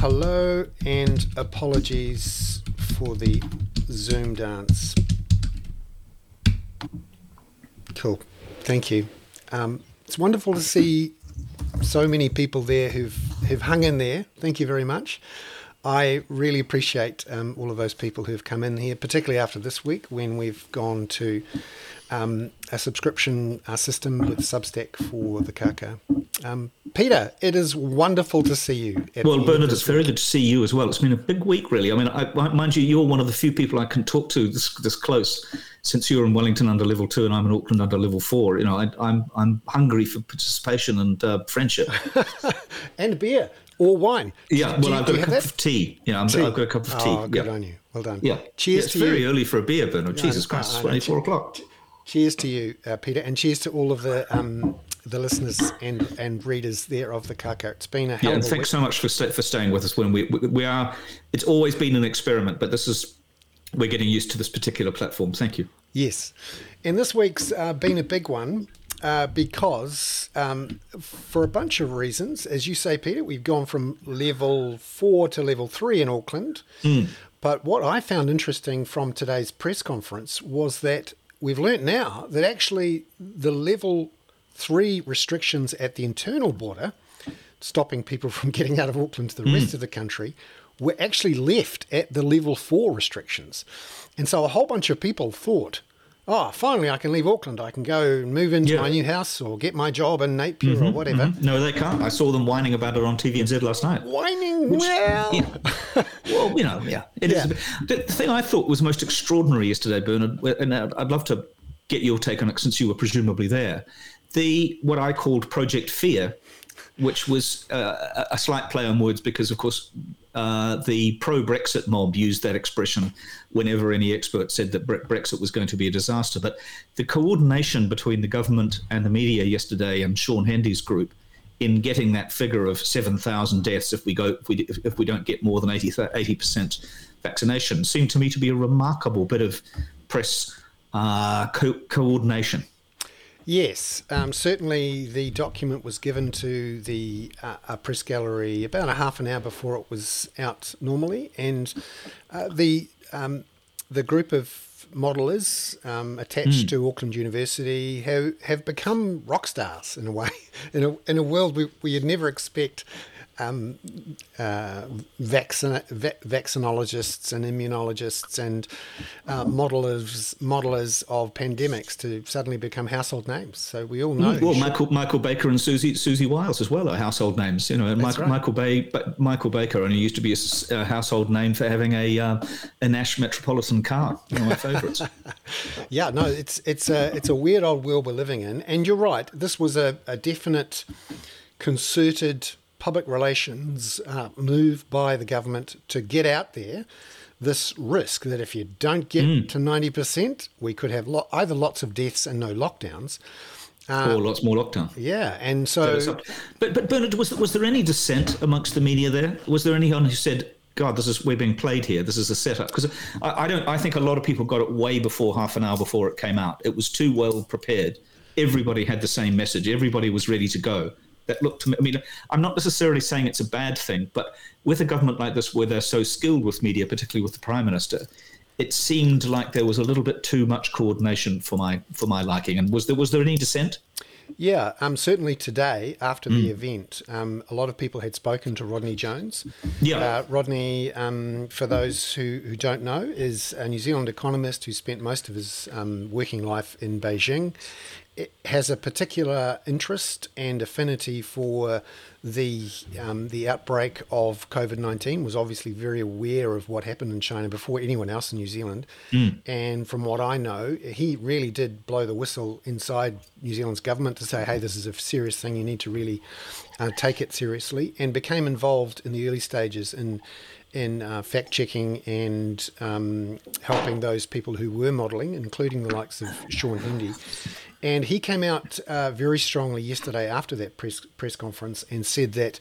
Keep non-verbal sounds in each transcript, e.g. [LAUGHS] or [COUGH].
Hello and apologies for the Zoom dance. Cool. Thank you. Um, it's wonderful to see so many people there who've who've hung in there. Thank you very much. I really appreciate um, all of those people who've come in here, particularly after this week when we've gone to um, a subscription uh, system with Substack for the Kākā. Um, Peter, it is wonderful to see you. Well, Bernard, it's very good to see you as well. It's been a big week, really. I mean, I, mind you, you're one of the few people I can talk to this, this close since you're in Wellington under level two and I'm in Auckland under level four. You know, I, am I'm, I'm hungry for participation and uh, friendship. [LAUGHS] and beer or wine. Yeah, well, I've got a cup of tea. Yeah, i have got a cup of tea. Oh, good yeah. on you. Well done. Yeah. Cheers yeah, it's to very you. early for a beer, Bernard. Jesus Christ, it's 24 o'clock. Cheers to you, uh, Peter, and cheers to all of the um, the listeners and, and readers there of the Kākā. It's been a hell yeah, and thanks week. so much for sta- for staying with us when we we are. It's always been an experiment, but this is we're getting used to this particular platform. Thank you. Yes, and this week's uh, been a big one. Uh, because um, for a bunch of reasons, as you say, Peter, we've gone from level four to level three in Auckland. Mm. But what I found interesting from today's press conference was that we've learnt now that actually the level three restrictions at the internal border, stopping people [LAUGHS] from getting out of Auckland to the mm. rest of the country, were actually left at the level four restrictions. And so a whole bunch of people thought, oh, finally I can leave Auckland. I can go and move into yeah. my new house or get my job in Napier mm-hmm, or whatever. Mm-hmm. No, they can't. I saw them whining about it on TVNZ last night. Whining? Which, well. Yeah. [LAUGHS] well, you know, yeah. It yeah. Is, the, the thing I thought was most extraordinary yesterday, Bernard, and I'd love to get your take on it since you were presumably there. The what I called Project Fear, which was uh, a slight play on words because, of course, uh, the pro Brexit mob used that expression whenever any expert said that Brexit was going to be a disaster. But the coordination between the government and the media yesterday and Shaun Hendy's group in getting that figure of 7,000 deaths if we go if we if we don't get more than 80 percent vaccination seemed to me to be a remarkable bit of press uh, co- coordination. Yes, um, certainly the document was given to the uh, press gallery about a half an hour before it was out normally, and uh, the um, the group of modelers um, attached mm. to Auckland University have, have become rock stars in a way, [LAUGHS] in a, in a world we, we would never expect um, uh, vaccin- va- vaccinologists and immunologists and uh, modelers modelers of pandemics to suddenly become household names. So we all know. Well, Michael Michael Baker and Susie Siouxsie Wiles as well are household names. You know, Michael, right. Michael Bay Michael Baker only used to be a, a household name for having a uh, a Nash Metropolitan car. One of my favourites. [LAUGHS] yeah, no, it's it's a it's a weird old world we're living in, and you're right. This was a, a definite concerted public relations uh, move by the government to get out there this risk that if you don't get mm. to 90%, we could have lo- either lots of deaths and no lockdowns. Uh, or lots more lockdown. Yeah, and so. But, but Bernard, was, was there any dissent amongst the media there? Was there anyone who said, God, this is we're being played here. This is a setup because I, I, don't. I think a lot of people got it way before half an hour before it came out. It was too well prepared. Everybody had the same message. Everybody was ready to go that look to me. I mean, I'm not necessarily saying it's a bad thing, but with a government like this, where they're so skilled with media, particularly with the prime minister, it seemed like there was a little bit too much coordination for my for my liking. And was there was there any dissent? Yeah, um, certainly today after the mm. event, um, a lot of people had spoken to Rodney Jones. Yeah, uh, Rodney, um, for those who, who don't know, is a New Zealand economist who spent most of his um, working life in Beijing has a particular interest and affinity for the um, the outbreak of COVID nineteen. Was obviously very aware of what happened in China before anyone else in New Zealand. Mm. And from what I know, he really did blow the whistle inside New Zealand's government to say, "Hey, this is a serious thing. You need to really uh, take it seriously." And became involved in the early stages in in uh, fact checking and um, helping those people who were modelling, including the likes of Shaun Hendy. And he came out uh, very strongly yesterday after that press press conference and said that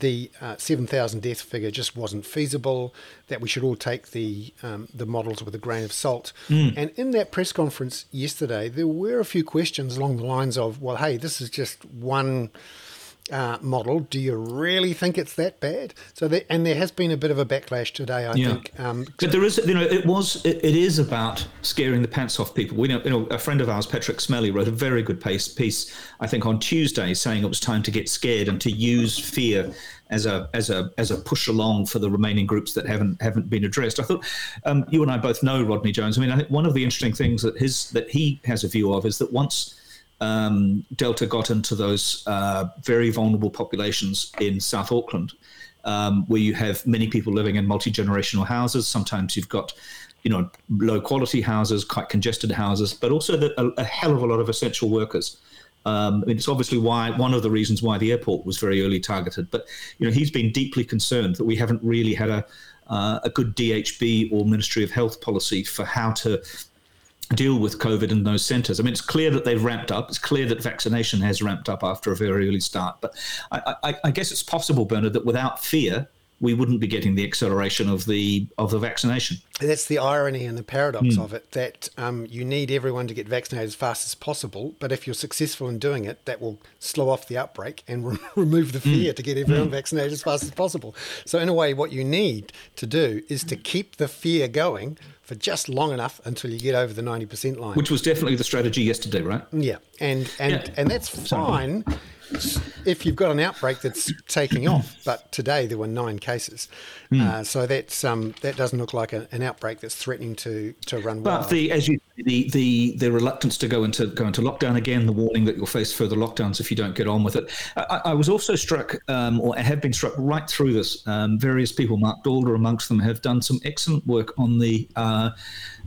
the uh, 7,000 death figure just wasn't feasible, that we should all take the, um, the models with a grain of salt. Mm. And in that press conference yesterday, there were a few questions along the lines of, well, hey, this is just one uh, model, do you really think it's that bad? So, that, and there has been a bit of a backlash today, I yeah. think. Um, but there is, you know, it was, it, it is about scaring the pants off people. We know, you know, a friend of ours, Patrick Smellie, wrote a very good piece, piece, I think, on Tuesday, saying it was time to get scared and to use fear as a as a as a push along for the remaining groups that haven't haven't been addressed. I thought um, you and I both know Rodney Jones. I mean, I think one of the interesting things that his that he has a view of is that once um, Delta got into those uh, very vulnerable populations in South Auckland, um, where you have many people living in multi generational houses. Sometimes you've got, you know, low quality houses, quite congested houses, but also the, a, a, hell of a lot of essential workers. Um, I mean, it's obviously why one of the reasons why the airport was very early targeted. But you know, he's been deeply concerned that we haven't really had a uh, a good DHB or Ministry of Health policy for how to deal with COVID in those centres. I mean, it's clear that they've ramped up. It's clear that vaccination has ramped up after a very early start. But I, I, I guess it's possible, Bernard, that without fear, we wouldn't be getting the acceleration of the of the vaccination. That's the irony and the paradox mm. of it that um, you need everyone to get vaccinated as fast as possible, but if you're successful in doing it, that will slow off the outbreak and re- [LAUGHS] remove the fear mm. to get everyone mm. vaccinated as fast as possible. So, in a way, what you need to do is to keep the fear going for just long enough until you get over the 90% line. Which was definitely the strategy yesterday, right? Yeah. And and yeah. and that's fine if you've got an outbreak that's taking off. But today there were nine cases. Mm. Uh, so that's um, that doesn't look like a, an outbreak that's threatening to, to run but wild. the as you the, the the reluctance to go into go into lockdown again, the warning that you'll face further lockdowns if you don't get on with it. I, I was also struck, um, or have been struck right through this. Um, various people, Marc Daalder amongst them, have done some excellent work on the, uh,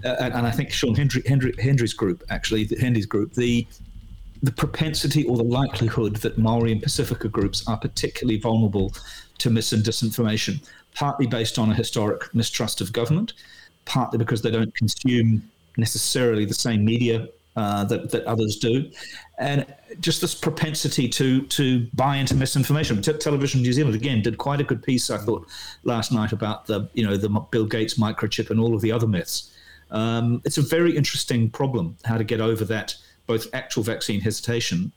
and, and, I think Shaun Hendry, Hendry, Hendry's group actually, Henry's group, the the propensity or the likelihood that Maori and Pacifica groups are particularly vulnerable to mis and disinformation, partly based on a historic mistrust of government, partly because they don't consume necessarily the same media uh, that, that others do, and just this propensity to to buy into misinformation. Te- Television New Zealand again did quite a good piece, I thought, last night about the you know the Bill Gates microchip and all of the other myths. Um, it's a very interesting problem how to get over that both actual vaccine hesitation,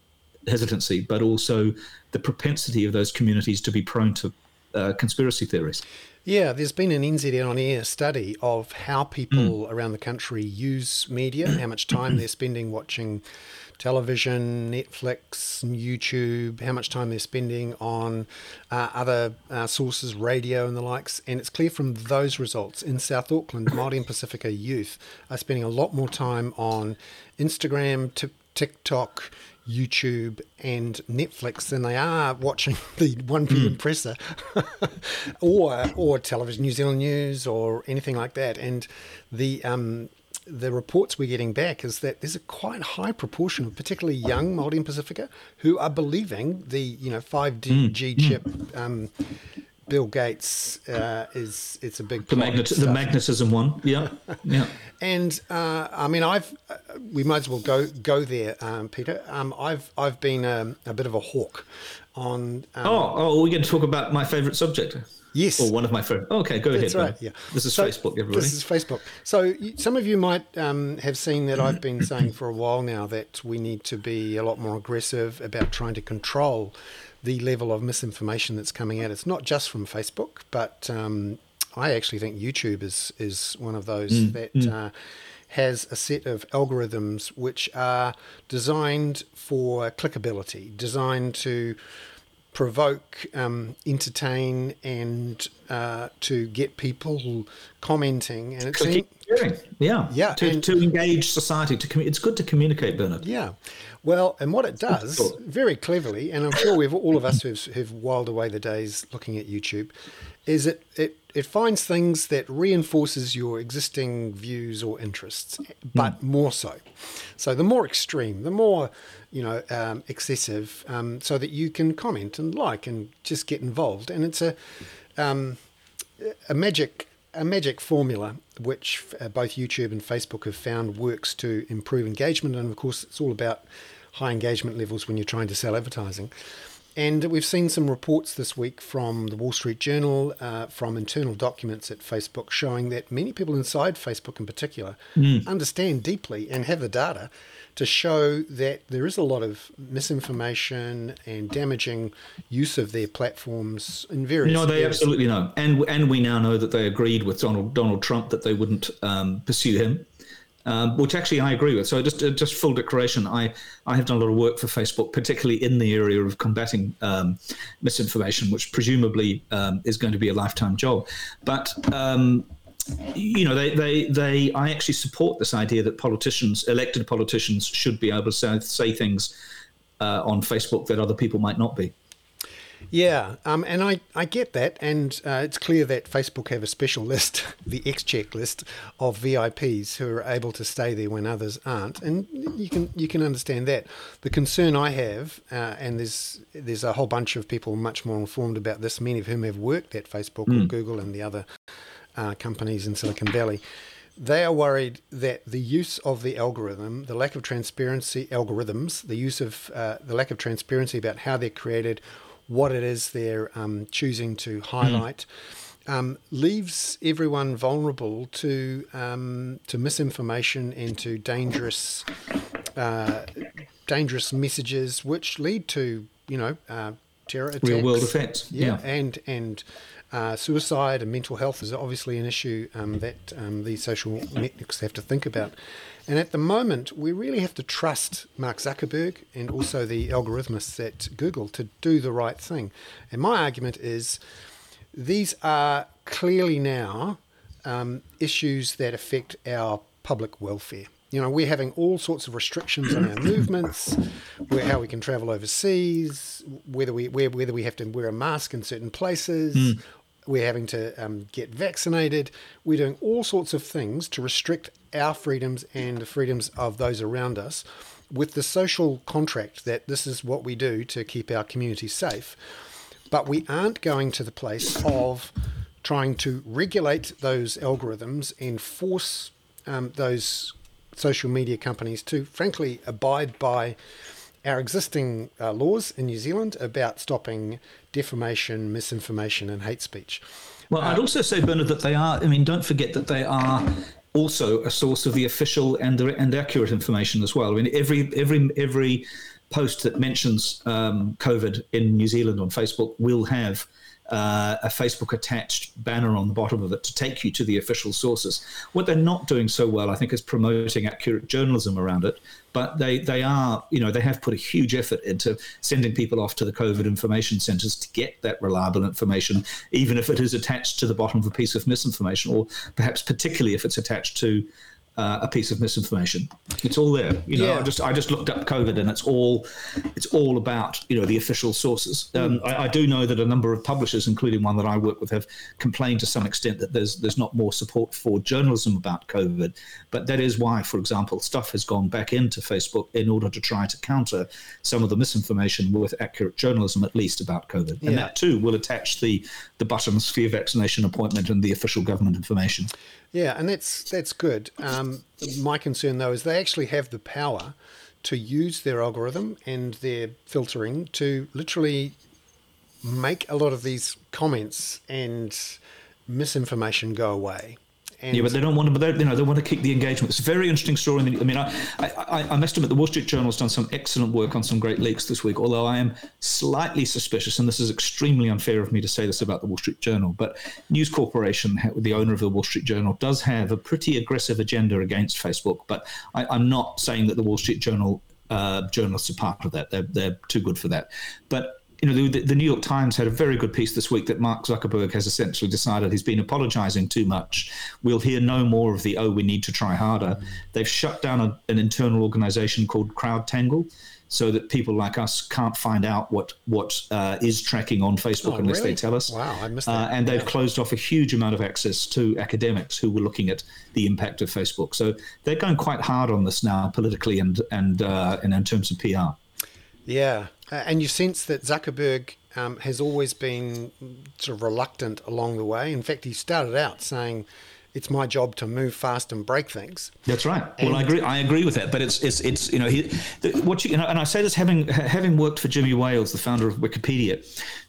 hesitancy, but also the propensity of those communities to be prone to uh, conspiracy theories. Yeah, there's been an NZ On Air study of how people mm. around the country use media, how much time they're spending watching television, Netflix, YouTube, how much time they're spending on uh, other uh, sources, radio and the likes. And it's clear from those results in South Auckland, [COUGHS] Māori and Pacifica youth are spending a lot more time on Instagram, t- TikTok, YouTube and Netflix than they are watching [LAUGHS] the One PM mm. Presser [LAUGHS] or or television, New Zealand News or anything like that. And the um, the reports we're getting back is that there's a quite high proportion of particularly young Māori and Pacifica who are believing the you know 5G mm. chip um, Bill Gates uh, is it's a big the, magnet- the magnetism one, yeah, [LAUGHS] yeah. and uh, I mean, I've uh, we might as well go go there, um, Peter. Um, I've I've been um, a bit of a hawk on. Um, oh, oh, we're going to talk about my favourite subject. Yes. Or one of my friends. Oh, okay, go That's ahead. Right, yeah. This is so, Facebook, everybody. This is Facebook. So some of you might um, have seen that I've been saying for a while now that we need to be a lot more aggressive about trying to control the level of misinformation that's coming out. It's not just from Facebook, but um, I actually think YouTube is is one of those mm, that. Mm. Uh, has a set of algorithms which are designed for clickability, designed to provoke, um, entertain, and uh, to get people commenting. And it's yeah, yeah, to, and, to engage society. To commu- it's good to communicate, Bernard. Yeah, well, and what it does very cleverly, and I'm sure we've all of us who've, who've whiled away the days looking at YouTube, is it it it finds things that reinforces your existing views or interests, but mm. more so. So the more extreme, the more you know um, excessive, um, so that you can comment and like and just get involved. And it's a um, a magic a magic formula which uh, both YouTube and Facebook have found works to improve engagement. And of course, it's all about high engagement levels when you're trying to sell advertising. And we've seen some reports this week from the Wall Street Journal, uh, from internal documents at Facebook, showing that many people inside Facebook in particular mm. understand deeply and have the data to show that there is a lot of misinformation and damaging use of their platforms in various. No, they areas. absolutely know, and and we now know that they agreed with Donald Donald Trump that they wouldn't um, pursue him um, which actually I agree with. So just uh, just full declaration, I I have done a lot of work for Facebook, particularly in the area of combating um, misinformation, which presumably um, is going to be a lifetime job. But um, you know, they, they, they, I actually support this idea that politicians, elected politicians, should be able to say, say things uh, on Facebook that other people might not be. Yeah, um, and I, I get that, and uh, it's clear that Facebook have a special list, [LAUGHS] the X-check list of VIPs who are able to stay there when others aren't, and you can you can understand that. The concern I have, uh, and there's there's a whole bunch of people much more informed about this, many of whom have worked at Facebook mm. or hmm. Google and the other uh, companies in Silicon Valley. They are worried that the use of the algorithm, the lack of transparency, algorithms, the use of uh, the lack of transparency about how they're created what it is they're um, choosing to highlight. Mm. Um, leaves everyone vulnerable to um, to misinformation and to dangerous uh, dangerous messages, which lead to you know uh, terror attacks, real world effects, yeah, yeah. and and uh, suicide and mental health is obviously an issue um, that um, these social networks have to think about. And at the moment, we really have to trust Mark Zuckerberg and also the algorithmists at Google to do the right thing. And my argument is these are clearly now um, issues that affect our public welfare. You know, we're having all sorts of restrictions on our [COUGHS] movements, where, how we can travel overseas, whether we where, whether we have to wear a mask in certain places, mm. We're having to um, get vaccinated. We're doing all sorts of things to restrict our freedoms and the freedoms of those around us with the social contract that this is what we do to keep our community safe. But we aren't going to the place of trying to regulate those algorithms and force um, those social media companies to, frankly, abide by our existing uh, laws in New Zealand about stopping defamation, misinformation, and hate speech. Well, I'd uh, also say, Bernard, that they are, I mean, don't forget that they are also a source of the official and the, and accurate information as well. I mean, every every every post that mentions um, COVID in New Zealand on Facebook will have uh, a Facebook attached banner on the bottom of it to take you to the official sources. What they're not doing so well, I think, is promoting accurate journalism around it. But they, they are, you know, they have put a huge effort into sending people off to the COVID information centres to get that reliable information, even if it is attached to the bottom of a piece of misinformation, or perhaps particularly if it's attached to uh, a piece of misinformation. It's all there. You know, yeah. I just I just looked up COVID, and it's all it's all about you know the official sources. Um, mm. I, I, do know that a number of publishers, including one that I work with, have complained to some extent that there's there's not more support for journalism about COVID. But that is why, for example, stuff has gone back into Facebook in order to try to counter some of the misinformation with accurate journalism, at least about COVID. Yeah. And that too will attach the the buttons for your vaccination appointment and the official government information. Yeah, and that's that's good. Um, my concern though is they actually have the power to use their algorithm and their filtering to literally make a lot of these comments and misinformation go away. And yeah, but they don't want to. But you know, they want to keep the engagement. It's a very interesting story. I mean, I, I, I must admit, the Wall Street Journal has done some excellent work on some great leaks this week. Although I am slightly suspicious, and this is extremely unfair of me to say this about the Wall Street Journal, but News Corporation, the owner of the Wall Street Journal, does have a pretty aggressive agenda against Facebook. But I, I'm not saying that the Wall Street Journal uh, journalists are part of that. They're, they're too good for that. But you know, the, the, New York Times had a very good piece this week that Mark Zuckerberg has essentially decided he's been apologizing too much. We'll hear no more of the, oh, we need to try harder. Mm. They've shut down a, an internal organization called CrowdTangle so that people like us can't find out what what uh, is tracking on Facebook oh, unless really? they tell us. Wow, I missed that. Uh, and they've yeah. closed off a huge amount of access to academics who were looking at the impact of Facebook. So they're going quite hard on this now politically and and uh, and in terms of PR. Yeah, uh, and you sense that Zuckerberg um, has always been sort of reluctant along the way. In fact, he started out saying it's my job to move fast and break things. That's right. And well, I agree. I agree with that. But it's it's it's you know he, the, what you, you know, and I say this having having worked for Jimmy Wales, the founder of Wikipedia,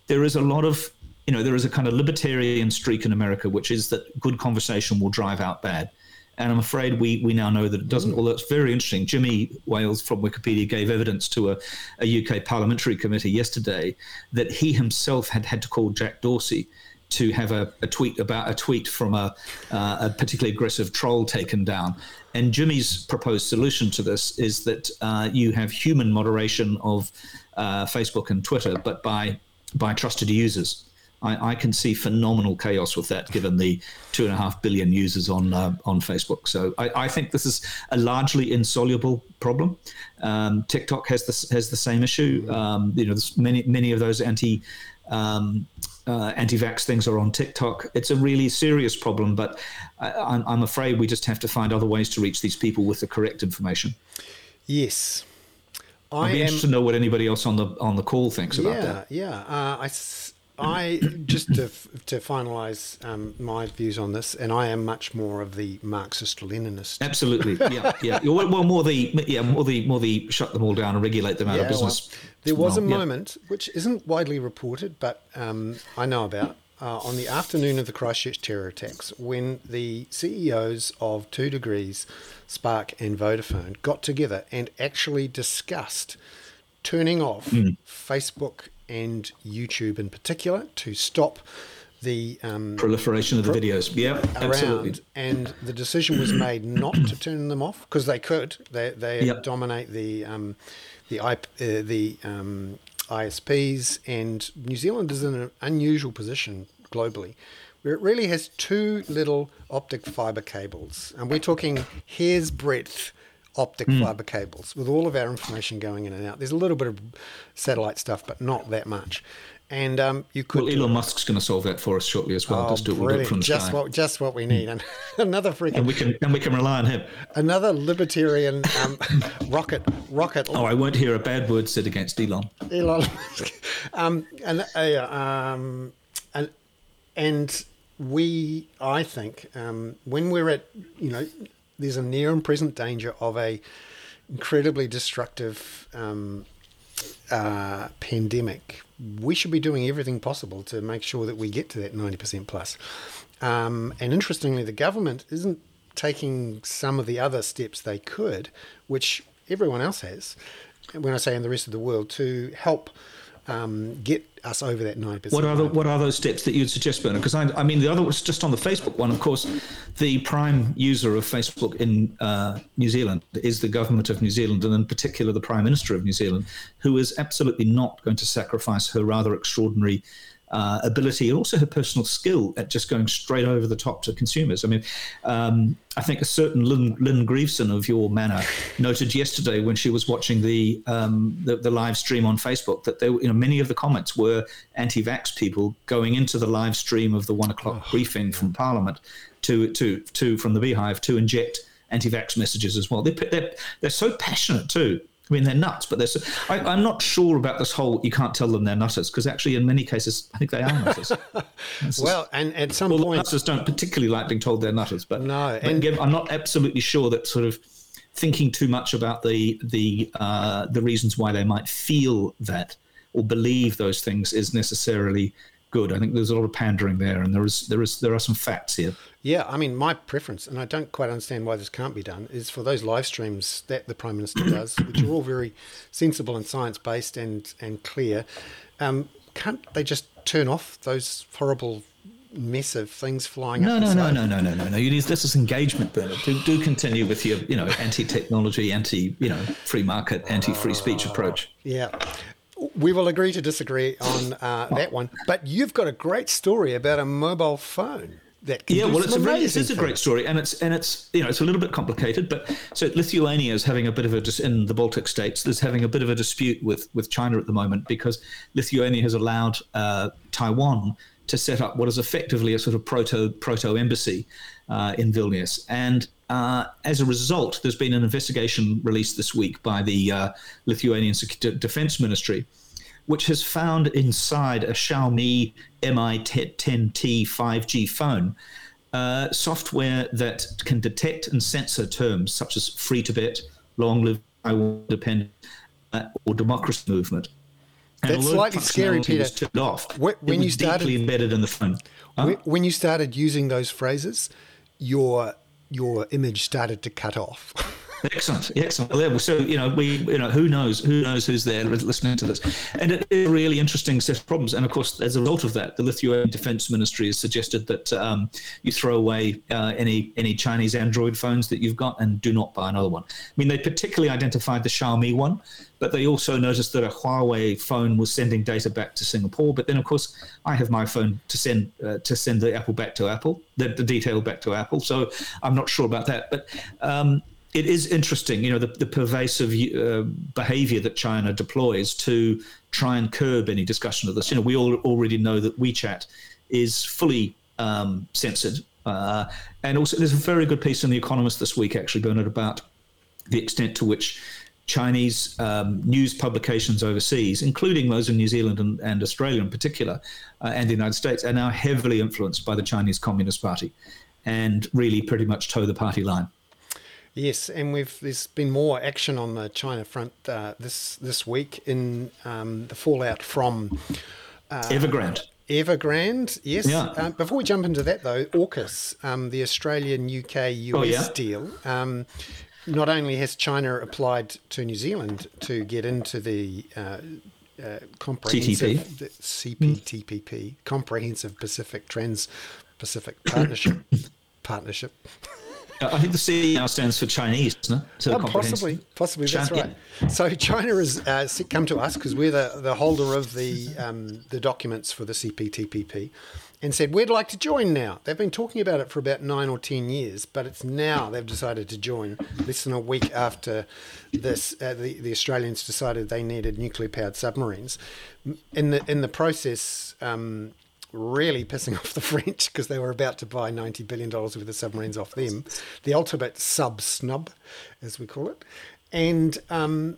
there is a lot of you know there is a kind of libertarian streak in America, which is that good conversation will drive out bad. And I'm afraid we, we now know that it doesn't. Mm. Although it's very interesting, Jimmy Wales from Wikipedia gave evidence to a, a UK parliamentary committee yesterday that he himself had had to call Jack Dorsey to have a, a tweet about a tweet from a, uh, a particularly aggressive troll taken down. And Jimmy's proposed solution to this is that uh, you have human moderation of uh, Facebook and Twitter, but by by trusted users. I, I, can see phenomenal chaos with that, given the two and a half billion users on uh, on Facebook. So I, I, think this is a largely insoluble problem. Um, TikTok has this has the same issue. Um, you know, many many of those anti um, uh, anti-vax things are on TikTok. It's a really serious problem, but I, am afraid we just have to find other ways to reach these people with the correct information. Yes, I'd be am, interested to know what anybody else on the on the call thinks about yeah, that. Yeah, uh, I I just to to finalise um, my views on this, and I am much more of the Marxist-Leninist. Absolutely, yeah, [LAUGHS] yeah. Well, more the yeah, more the more the shut them all down and regulate them out yeah, of business. Well, there was well, a moment yeah. which isn't widely reported, but um, I know about. Uh, on the afternoon of the Christchurch terror attacks, when the CEOs of Two Degrees, Spark, and Vodafone got together and actually discussed turning off mm. Facebook and YouTube in particular to stop the um, proliferation of the videos. Yeah, absolutely. And the decision was made not to turn them off because they could. They they yep. dominate the um, the uh, the um, ISPs, and New Zealand is in an unusual position globally. Where it really has two little optic fiber cables, and we're talking hair's breadth optic mm. fiber cables with all of our information going in and out. There's a little bit of satellite stuff, but not that much. And um, you could. Well, Elon Musk's going to solve that for us shortly as well. Oh, just do it from the just sky. what just what we need. And [LAUGHS] another freaking. And we can and we can rely on him. Another libertarian um, [LAUGHS] rocket rocket. Oh, I won't hear a bad word said against Elon. Elon, [LAUGHS] um, and uh, um, and and we, I think, um, when we're at you know there's a near and present danger of a incredibly destructive um, uh, pandemic. We should be doing everything possible to make sure that we get to that 90% plus. Um, and interestingly, the government isn't taking some of the other steps they could, which everyone else has, when I say in the rest of the world, to help um, get us over that 90%. What are, the, what are those steps that you'd suggest, Bernard? Because I, I, mean, the other was just on the Facebook one, of course, the prime user of Facebook in uh, New Zealand is the government of New Zealand, and in particular the Prime Minister of New Zealand, who is absolutely not going to sacrifice her rather extraordinary uh, ability and also her personal skill at just going straight over the top to consumers. I mean, um, I think a certain Lynn, Lynn Grieveson of your manor [LAUGHS] noted yesterday when she was watching the, um, the, the live stream on Facebook that there, you know, many of the comments were anti-vax people going into the live stream of the one o'clock oh, briefing yeah. from Parliament to to to from the Beehive to inject anti-vax messages as well. They're, they're, they're so passionate too I mean, they're nuts, but they're. So, I, am not sure about this whole. You can't tell them they're nutters because actually, in many cases, I think they are nutters. [LAUGHS] well, and at some well, point, nutters don't particularly like being told they're nutters, but no, but and again, I'm not absolutely sure that sort of thinking too much about the the uh, the reasons why they might feel that or believe those things is necessarily good. I think there's a lot of pandering there, and there is there is there are some facts here. Yeah, I mean, my preference, and I don't quite understand why this can't be done, is for those live streams that the Prime Minister [COUGHS] does, which are all very sensible and science based and, and clear. Um, can't they just turn off those horrible mess of things flying no, up? No, no, no, no, no, no, no. You need this is engagement, Bernard. Do, do continue with your, you know, anti-technology, anti, you know, free market, anti-free speech approach. Yeah we will agree to disagree on uh, that one. But you've got a great story about a mobile phone that yeah, well, it's a really, it is a great story, and it's and it's you know it's a little bit complicated, but so Lithuania is having a bit of a in the Baltic states. There's having a bit of a dispute with with China at the moment because Lithuania has allowed uh, Taiwan to set up what is effectively a sort of proto proto embassy uh, in Vilnius, and uh, as a result, there's been an investigation released this week by the uh, Lithuanian Defense Ministry which has found inside a Xiaomi Mi 10T 5G phone uh, software that can detect and censor terms such as free Tibet, long live Taiwan dependent, uh, or democracy movement. And That's slightly scary, Peter. turned off. When, when you started deeply embedded in the phone. Huh? When you started using those phrases, your your image started to cut off. [LAUGHS] Excellent, excellent. level. So you know, we you know who knows who knows who's there listening to this, and it is a really interesting set of problems. And of course, as a result of that, the Lithuanian Defence Ministry has suggested that um, you throw away uh, any any Chinese Android phones that you've got and do not buy another one. I mean, they particularly identified the Xiaomi one, but they also noticed that a Huawei phone was sending data back to Singapore. But then, of course, I have my phone to send uh, to send the Apple back to Apple, the, the detail back to Apple. So I'm not sure about that, but. Um, it is interesting, you know, the, the pervasive uh, behavior that China deploys to try and curb any discussion of this. You know, we all already know that WeChat is fully um, censored. Uh, and also, there's a very good piece in The Economist this week, actually, Bernard, about the extent to which Chinese um, news publications overseas, including those in New Zealand and, and Australia in particular, uh, and the United States, are now heavily influenced by the Chinese Communist Party and really pretty much toe the party line. Yes, and we've there's been more action on the China front uh, this this week in um, the fallout from uh, Evergrande. Evergrande, yes. Yeah. Uh, before we jump into that, though, AUKUS, um, the Australian UK US oh, yeah? deal, um, not only has China applied to New Zealand to get into the uh, uh, comprehensive the CPTPP, Comprehensive Pacific Trans Pacific Partnership [LAUGHS] Partnership. I think the C now stands for Chinese, no? So oh, possibly, possibly that's right. So China has uh, come to us because we're the, the holder of the um, the documents for the CPTPP, and said we'd like to join now. They've been talking about it for about nine or ten years, but it's now they've decided to join. Less than a week after this, uh, the the Australians decided they needed nuclear powered submarines. In the in the process. Um, really pissing [LAUGHS] off the French because they were about to buy $90 billion worth of submarines off them, the ultimate sub snub, as we call it. And, um,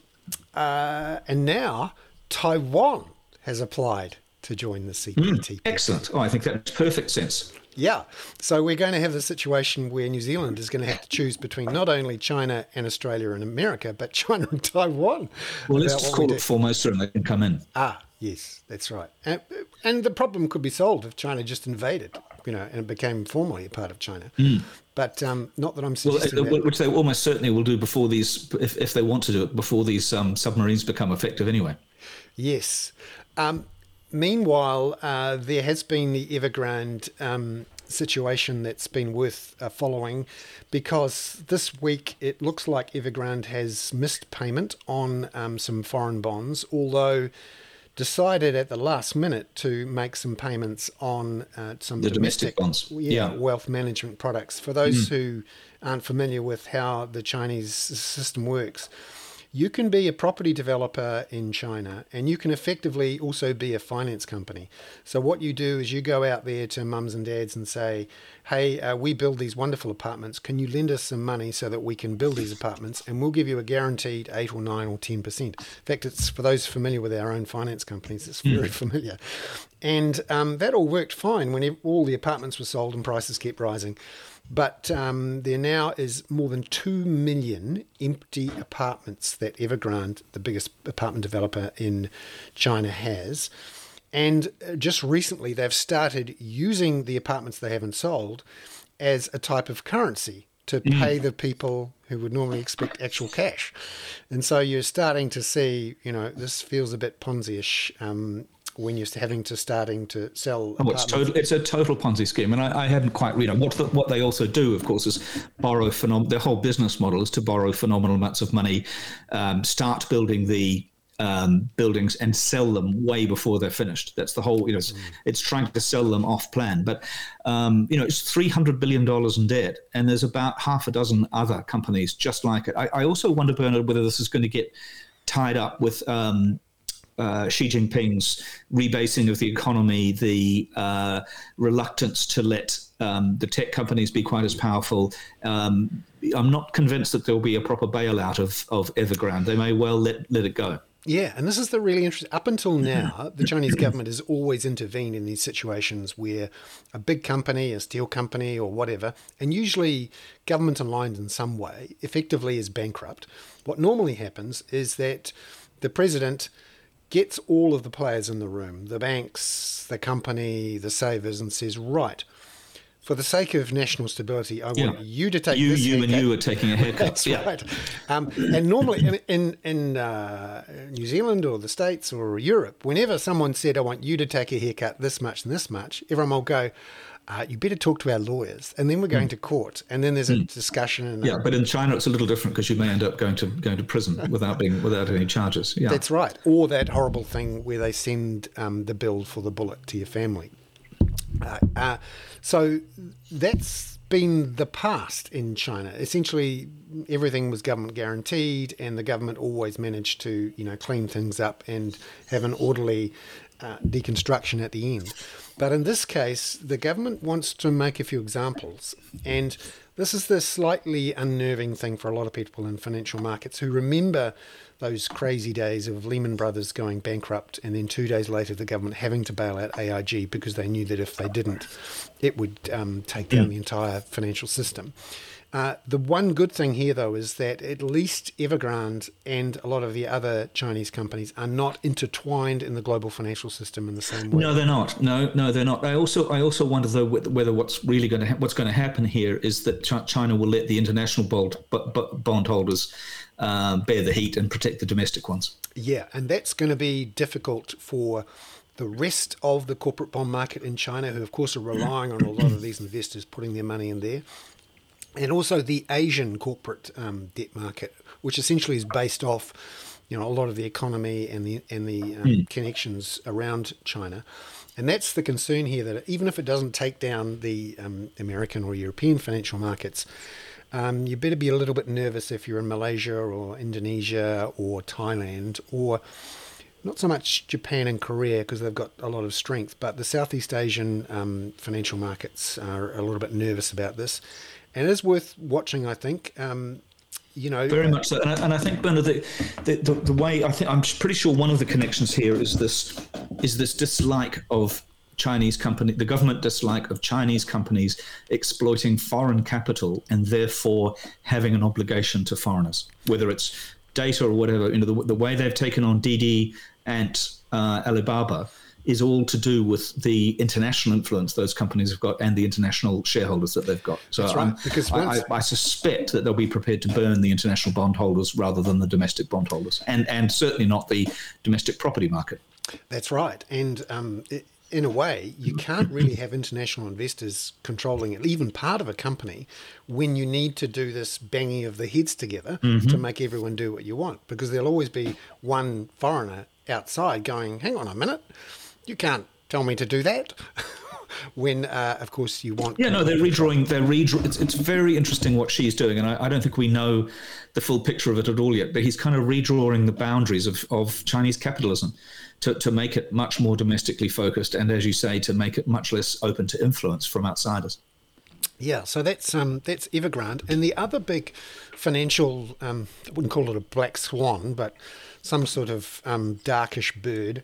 uh, and now Taiwan has applied to join the CPT. Mm, excellent. Oh, I think that makes perfect sense. Yeah. So we're going to have the situation where New Zealand is going to have to choose between not only China and Australia and America, but [LAUGHS] China and Taiwan. Well, let's just call it Formosa and they can come in. Ah, Yes, that's right. And, and, the problem could be solved if China just invaded, you know, and it became formally a part of China. Mm. But um, not that I'm suggesting well, which they almost certainly will do before these, if, if they want to do it, before these um, submarines become effective anyway. Yes. Um, meanwhile, uh, there has been the Evergrande um, situation that's been worth uh, following because this week it looks like Evergrande has missed payment on um, some foreign bonds, although decided at the last minute to make some payments on uh, some the domestic, domestic bonds, yeah, yeah, wealth management products. For those mm. who aren't familiar with how the Chinese system works, you can be a property developer in China and you can effectively also be a finance company. So, what you do is you go out there to mums and dads and say, Hey, uh, we build these wonderful apartments. Can you lend us some money so that we can build these apartments? And we'll give you a guaranteed 8 or 9 or 10%. In fact, it's for those familiar with our own finance companies, it's very mm. familiar. And um, that all worked fine when all the apartments were sold and prices kept rising. But um, there now is more than 2 million empty apartments that Evergrande, the biggest apartment developer in China, has. And uh, just recently, they've started using the apartments they haven't sold as a type of currency to mm. pay the people who would normally expect actual cash. And so you're starting to see, you know, this feels a bit Ponzi-ish. Um, when you're having to starting to sell. Oh, it's, total, it's a total Ponzi scheme, and I, I hadn't quite read. What the, what they also do, of course, is borrow phenom- Their whole business model is to borrow phenomenal amounts of money, um, start building the um, buildings and sell them way before they're finished. That's the whole. You know, it's, mm. it's trying to sell them off plan. But um, you know, it's three hundred billion dollars in debt, and there's about half a dozen other companies just like it. I, I also wonder, Bernard, whether this is going to get tied up with um, uh, Xi Jinping's rebasing of the economy, the uh, reluctance to let um, the tech companies be quite as powerful. Um, I'm not convinced that there'll be a proper bailout of, of Evergrande. They may well let, let it go. Yeah, and this is the really interesting. Up until now, the Chinese government has always intervened in these situations where a big company, a steel company, or whatever, and usually government aligned in some way, effectively is bankrupt. What normally happens is that the president gets all of the players in the room, the banks, the company, the savers, and says, right, for the sake of national stability, I want you to take you, this you, haircut. and you are taking a haircut. [LAUGHS] That's yeah. right. Um, and normally in in, in uh, New Zealand or the States or Europe, whenever someone said, "I want you to take a haircut this much and this much," everyone will go. Uh, you better talk to our lawyers, and then we're going mm. to court, and then there's a mm. discussion. And yeah, but in China it's a little different because you may end up going to going to prison [LAUGHS] without being without any charges. Yeah, that's right. Or that horrible thing where they send um, the bill for the bullet to your family. Uh, uh, so that's been the past in China. Essentially, everything was government guaranteed, and the government always managed to, you know, clean things up and have an orderly uh, deconstruction at the end. But in this case, the government wants to make a few examples, and this is the slightly unnerving thing for a lot of people in financial markets who remember those crazy days of Lehman Brothers going bankrupt and then two days later the government having to bail out AIG because they knew that if they didn't, it would um, take down the entire financial system. Uh, the one good thing here, though, is that at least Evergrande and a lot of the other Chinese companies are not intertwined in the global financial system in the same way. No, they're not. No, no, they're not. I also, I also wonder though whether what's really going to ha- what's going to happen here is that China will let the international bond, bondholders um, bear the heat and protect the domestic ones. Yeah, and that's going to be difficult for the rest of the corporate bond market in China, who of course are relying on a lot of these investors putting their money in there and also the Asian corporate um, debt market, which essentially is based off, you know, a lot of the economy and the and the um, mm. connections around China. And that's the concern here that even if it doesn't take down the um, American or European financial markets, um, you better be a little bit nervous if you're in Malaysia or Indonesia or Thailand or not so much Japan and Korea because they've got a lot of strength, but the Southeast Asian um, financial markets are a little bit nervous about this and is worth watching. I think. Um, you know, very much so, and I, and I think Bernard, the, the, the, the way I think I'm pretty sure one of the connections here is this is this dislike of Chinese company, the government dislike of Chinese companies exploiting foreign capital and therefore having an obligation to foreigners, whether it's data or whatever. You know, the, the way they've taken on Didi and uh, Alibaba is all to do with the international influence those companies have got and the international shareholders that they've got. So right, because I, I, I, suspect that they'll be prepared to burn the international bondholders rather than the domestic bondholders, and and certainly not the domestic property market. That's right, and um, it, in a way, you can't really have international investors controlling even part of a company when you need to do this banging of the heads together mm-hmm. to make everyone do what you want, because there'll always be one foreigner outside going, "Hang on a minute." You can't tell me to do that. [LAUGHS] when, uh, of course, you want. Yeah, no, they're redrawing. They're redrawing. It's, it's very interesting what Xi's doing, and I, I, don't think we know the full picture of it at all yet. But he's kind of redrawing the boundaries of, of Chinese capitalism to, to make it much more domestically focused, and as you say, to make it much less open to influence from outsiders. Yeah, so that's um, that's Evergrande, and the other big financial, um, I wouldn't call it a black swan, but some sort of um, darkish bird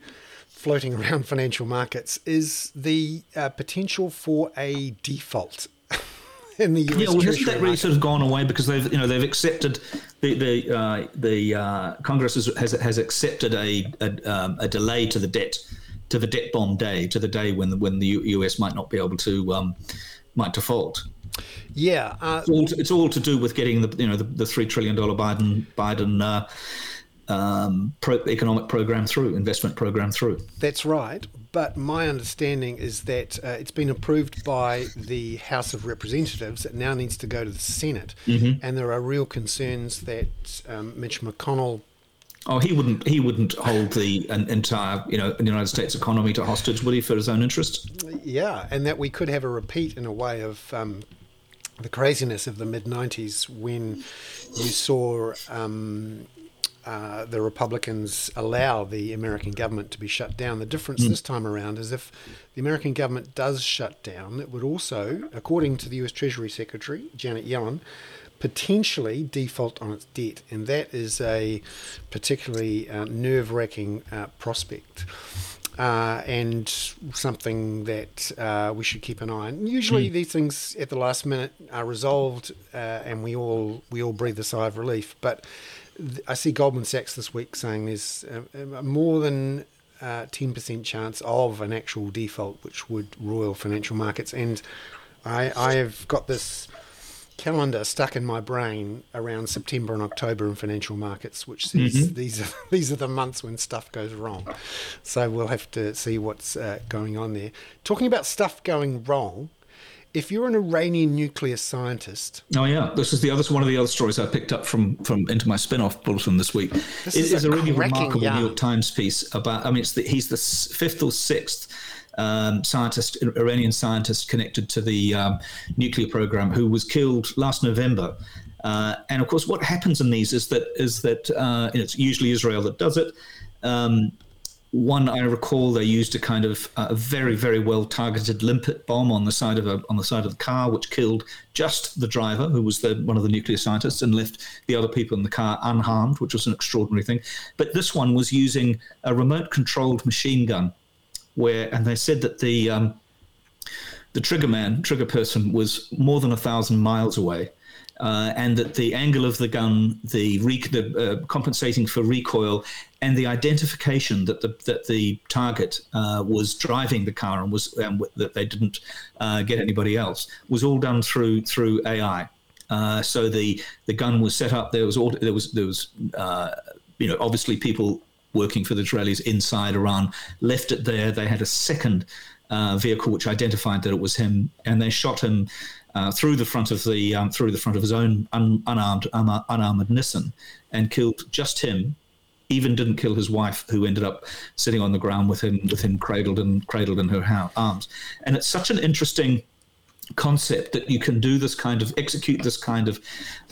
floating [LAUGHS] around financial markets is the uh, potential for a default [LAUGHS] in the US. Yeah, well, hasn't that really market. sort of gone away because they've you know they've accepted the the uh, the uh, Congress has, has, accepted a a, um, a, delay to the debt to the debt bomb day to the day when the, when the US might not be able to um, might default. Yeah, uh, it's, all to, it's, all to, do with getting the you know the, the three trillion dollar Biden Biden uh, um, pro- economic program through, investment program through. That's right. But my understanding is that uh, it's been approved by the House of Representatives. It now needs to go to the Senate. Mm-hmm. And there are real concerns that um, Mitch McConnell Oh, he wouldn't. He wouldn't hold the entire, you know, United States economy to hostage, would he, for his own interests? Yeah, and that we could have a repeat in a way of um, the craziness of the mid '90s when you saw um, uh, the Republicans allow the American government to be shut down. The difference mm. this time around is if the American government does shut down, it would also, according to the US Treasury Secretary, Janet Yellen, potentially default on its debt. And that is a particularly uh, nerve wracking uh, prospect. Uh, and something that uh, we should keep an eye on. Usually, mm. these things at the last minute are resolved, uh, and we all we all breathe a sigh of relief. But I see Goldman Sachs this week saying there's uh, more than uh, ten percent chance of an actual default, which would roil financial markets. And I, I have got this calendar stuck in my brain around September and October in financial markets, which says mm-hmm. these are [LAUGHS] these are the months when stuff goes wrong. So we'll have to see what's uh, going on there. Talking about stuff going wrong, if you're an Iranian nuclear scientist, oh yeah, this is the other one of the other stories I picked up from from into my spin-off bulletin this week. This it is, is a, a really remarkable yarn. New York Times piece about. I mean, it's the, he's the fifth or sixth um, scientist, Iranian scientist connected to the um, nuclear program, who was killed last November. Uh, and of course, what happens in these is that is that uh, it's usually Israel that does it. Um, one I recall they used a kind of a very very well targeted limpet bomb on the side of a on the side of the car, which killed just the driver, who was the one of the nuclear scientists, and left the other people in the car unharmed, which was an extraordinary thing. But this one was using a remote controlled machine gun where and they said that the um, the trigger man, trigger person, was more than a thousand miles away, uh, and that the angle of the gun, the, the uh, compensating for recoil, and the identification that the that the target uh, was driving the car and was um, that they didn't uh, get anybody else was all done through through AI. Uh, so the the gun was set up. There was all, there was there was uh, you know obviously people working for the Israelis inside Iran, left it there. They had a second uh, vehicle which identified that it was him, and they shot him uh, through the front of the um, through the front of his own un- unarmed um, Nissan, and killed just him. Even didn't kill his wife, who ended up sitting on the ground with him with him cradled and cradled in her ha- arms. And it's such an interesting concept that you can do this kind of execute this kind of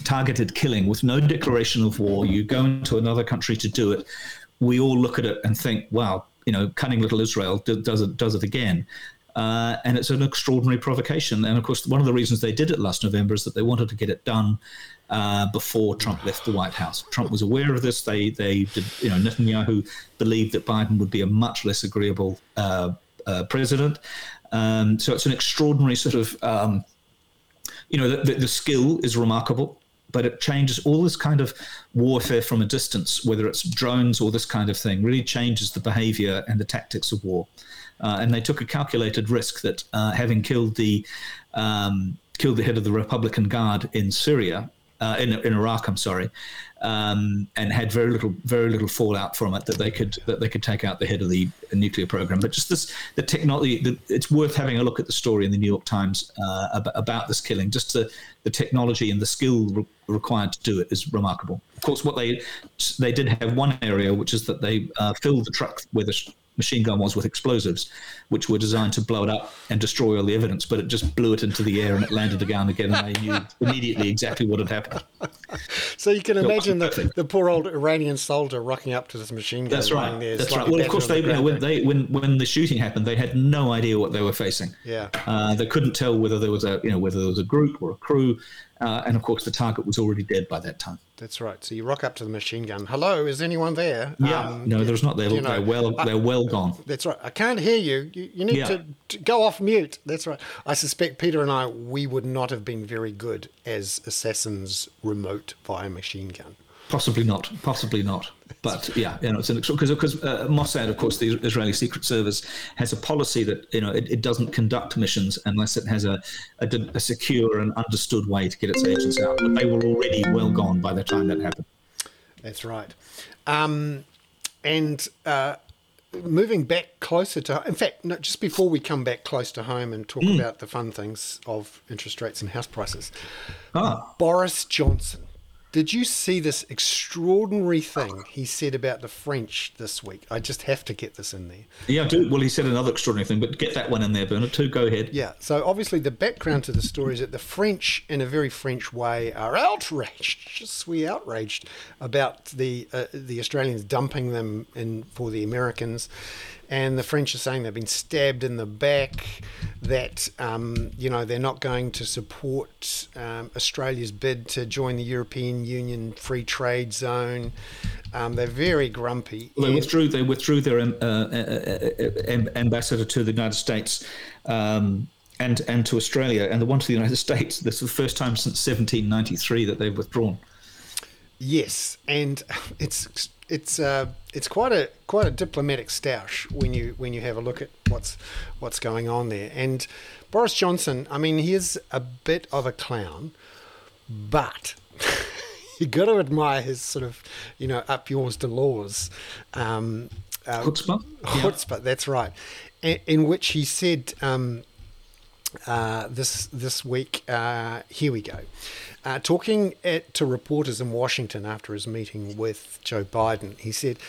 targeted killing with no declaration of war. You go into another country to do it we all look at it and think, wow, you know, cunning little Israel does it does it again. Uh, and it's an extraordinary provocation. And of course, one of the reasons they did it last November is that they wanted to get it done uh, before Trump left the White House. Trump was aware of this. They they did, you know, Netanyahu believed that Biden would be a much less agreeable uh, uh president. Um, so it's an extraordinary sort of, um, you know, the, the, skill is remarkable but it changes all this kind of warfare from a distance, whether it's drones or this kind of thing, really changes the behavior and the tactics of war. Uh, and they took a calculated risk that uh, having killed the um, killed the head of the Republican Guard in Syria, uh, in, in Iraq, I'm sorry, um, and had very little very little fallout from it that they could that they could take out the head of the nuclear program. But just this the technology, the, it's worth having a look at the story in the New York Times uh, about, about, this killing. Just the the technology and the skill re- required to do it is remarkable. Of course, what they they did have one area, which is that they uh, filled the truck where the machine gun was with explosives, which were designed to blow it up and destroy all the evidence. But it just blew it into the air and it landed again again, and they knew immediately exactly what had happened. So you can imagine the, the poor old Iranian soldier rocking up to this machine gun. That's right. That's right. Well, of course, they, the you know, when they when when the shooting happened, they had no idea what they were facing. Yeah. Uh, they couldn't tell whether there was a you know whether there was a group or a crew. Uh, and of course, the target was already dead by that time. That's right. So you rock up to the machine gun. Hello, is anyone there? Yeah. Um, no, there's not. They're, you know, they're well. They're well gone. That's right. I can't hear you. You, you need yeah. to, to, go off mute. That's right. I suspect Peter and I we would not have been very good as assassins remote via machine gun. Possibly not. Possibly not. But yeah, you know, it's an because because uh, Mossad, of course, the Israeli Secret Service has a policy that you know it, it doesn't conduct missions unless it has a, a, a secure and understood way to get its agents out. But they were already well gone by the time that happened. That's right. Um, and uh, moving back closer to, in fact, no, just before we come back close to home and talk mm. about the fun things of interest rates and house prices, ah. Boris Johnson Did you see this extraordinary thing he said about the French this week? I just have to get this in there. Yeah, I do. Well, he said another extraordinary thing, but get that one in there, Bernard, too. Go ahead. Yeah, so obviously the background to the story is that the French, in a very French way, are outraged, just [LAUGHS] we outraged about the uh, the Australians dumping them in for the Americans and the French are saying they've been stabbed in the back, that um, you know they're not going to support um, Australia's bid to join the European Union Free Trade Zone. Um, they're very grumpy. Well, they withdrew. They withdrew their uh, uh, uh, ambassador to the United States. Um, and, and to Australia and the one to the United [LAUGHS] States. This is the first time since 1793 that they've withdrawn. Yes, and [LAUGHS] it's it's uh, it's quite a quite a diplomatic stoush when you when you have a look at what's what's going on there. And Boris Johnson, I mean, he is a bit of a clown, but [LAUGHS] you got to admire his sort of you know up yours to laws. Um, uh, chutzpah, chutzpah, that's right. In, in, which he said um, uh, this this week, uh, here we go. Uh, talking at, to reporters in Washington after his meeting with Joe Biden, he said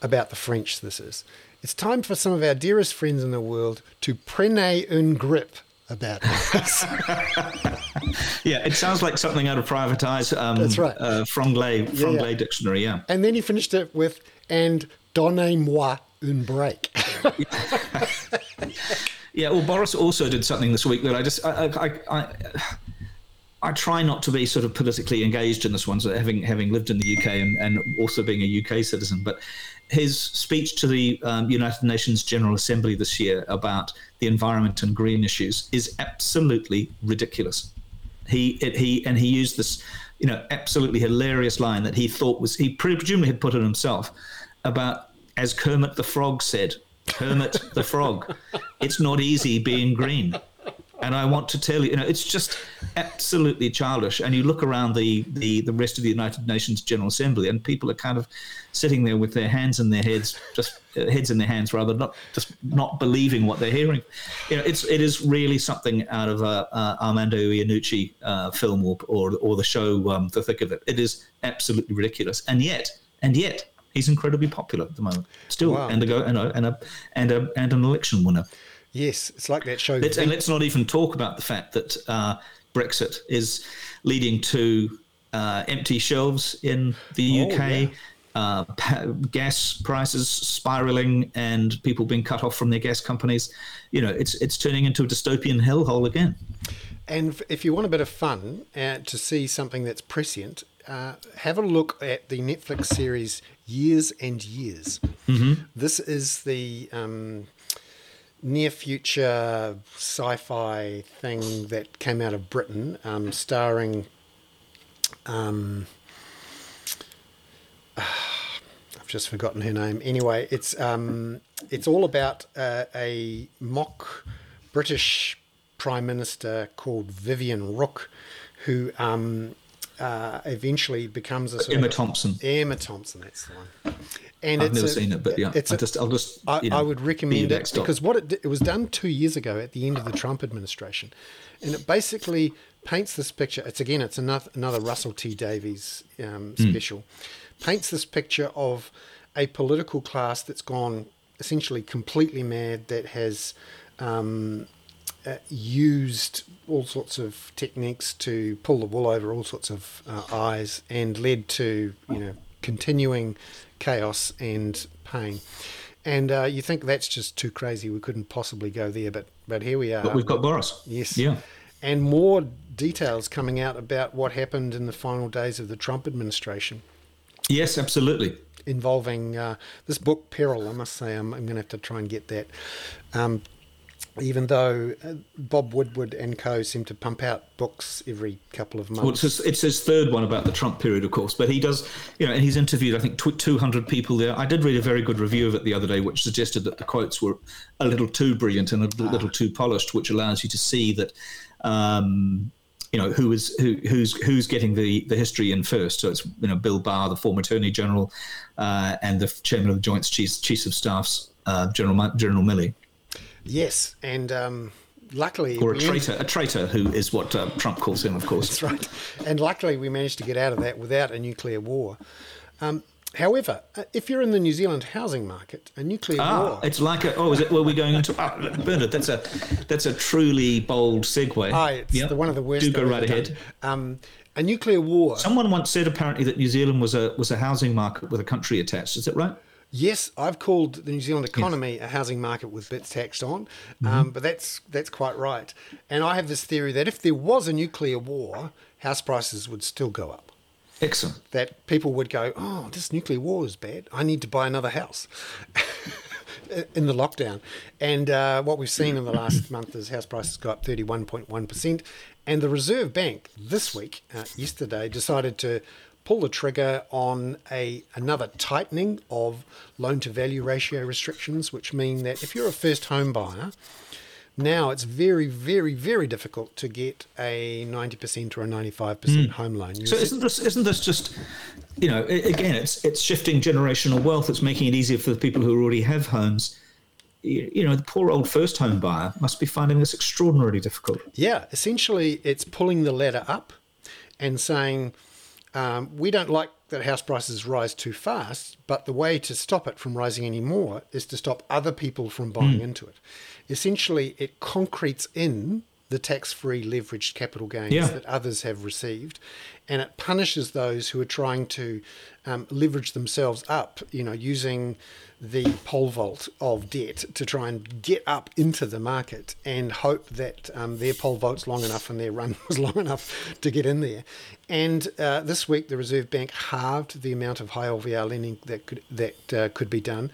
about the French, this is, it's time for some of our dearest friends in the world to prenez un grip about [LAUGHS] this. [LAUGHS] yeah, it sounds like something out of Private Eyes. Um, That's right. Uh, Franglais, Franglais yeah. dictionary, yeah. And then he finished it with, and donnez-moi un break. [LAUGHS] yeah, well, Boris also did something this week that I just, I, I, I I try not to be sort of politically engaged in this one, so having having lived in the UK and, and also being a UK citizen. But his speech to the um, United Nations General Assembly this year about the environment and green issues is absolutely ridiculous. He it, he and he used this, you know, absolutely hilarious line that he thought was he presumably had put it himself about as Kermit the Frog said, Kermit the Frog, it's not easy being green. And I want to tell you, you know, it's just absolutely childish. And you look around the, the, the rest of the United Nations General Assembly, and people are kind of sitting there with their hands in their heads, just uh, heads in their hands, rather, not just not believing what they're hearing. You know, it's it is really something out of a, a Armando Iannucci uh, film or, or, or the show um, The Thick of It. It is absolutely ridiculous, and yet, and yet, he's incredibly popular at the moment, still, wow. and a go and a and a and a and an election winner. Yes, it's like that show. Let's, and let's not even talk about the fact that uh, Brexit is leading to uh, empty shelves in the UK, oh, yeah. uh, gas prices spiraling, and people being cut off from their gas companies. You know, it's it's turning into a dystopian hellhole again. And if you want a bit of fun uh, to see something that's prescient, uh, have a look at the Netflix series Years and Years. Mm-hmm. This is the um, near future sci fi thing that came out of Britain, um, starring. Um, [SIGHS] I've just forgotten her name. Anyway, it's um, it's all about uh, a mock British prime minister called Vivienne Rook, who um, uh, eventually becomes a Emma Thompson. Emma Thompson, that's the one. And I've never a, seen it, but yeah, it's I just, I'll just. I, know, I would recommend it because what it, it was done two years ago at the end of the Trump administration, and it basically paints this picture. It's again, it's another another Russell T Davies um, hmm. special. Mm. Paints this picture of a political class that's gone essentially completely mad, that has um, uh, used all sorts of techniques to pull the wool over all sorts of uh, eyes, and led to you know continuing chaos and pain. And uh, you think that's just too crazy. We couldn't possibly go there, but but here we are. But we've got Boris. Yes. Yeah. And more details coming out about what happened in the final days of the Trump administration. Yes, absolutely. Involving uh, this book, Peril. I must say, I'm, I'm going to have to try and get that. Um, even though uh, Bob Woodward and co seem to pump out books every couple of months. Well, it's his, it's his, third one about the Trump period, of course, but he does, you know, and he's interviewed, I think, 200 people there. I did read a very good review of it the other day, which suggested that the quotes were a little too brilliant and a little, ah. too polished, which allows you to see that. Um, you know who is who who's who's getting the the history in first. So it's you know Bill Barr, the former Attorney General, uh, and the chairman of the Joint Chiefs Chiefs of Staffs, uh, General General Milley. Yes, and um, luckily, or a traitor, a traitor who is what uh, Trump calls him, of course. That's right. And luckily, we managed to get out of that without a nuclear war. Um, however, uh, if you're in the New Zealand housing market, a nuclear Ah, war. it's like a. Oh, is it? We're going into. Ah, Bernard, that's a that's a truly bold segue. Ah, it's Yep. the, one of the worst. Do go right ahead. Um, a nuclear war. Someone once said apparently that New Zealand was a was a housing market with a country attached. Is that right? Yes, I've called the New Zealand economy a housing market with bits taxed on, um, but that's that's quite right. And I have this theory that if there was a nuclear war, house prices would still go up. Excellent. That people would go, oh, this nuclear war is bad. I need to buy another house. [LAUGHS] in the lockdown. And uh, what we've seen in the last month is house prices go up 31.1%. And the Reserve Bank this week, uh, yesterday, decided to pull the trigger on a another tightening of loan to value ratio restrictions, which mean that if you're a first home buyer, now it's very, very, very difficult to get a 90% or a 95% hmm. home loan. You So isn't this isn't this just you know again it's it's shifting generational wealth. It's making it easier for the people who already have homes. You know the poor old first home buyer must be finding this extraordinarily difficult. Yeah, essentially, it's pulling the ladder up and saying, um, we don't like that house prices rise too fast, but the way to stop it from rising any more is to stop other people from buying into it. Essentially, it concretes in the tax free leveraged capital gains Yeah. that others have received, and it punishes those who are trying to um, leverage themselves up, you know, using the pole vault of debt to try and get up into the market and hope that um, their pole vault's long enough and their run [LAUGHS] was long enough to get in there. And uh, this week, the Reserve Bank halved the amount of high LVR lending that could that uh, could be done.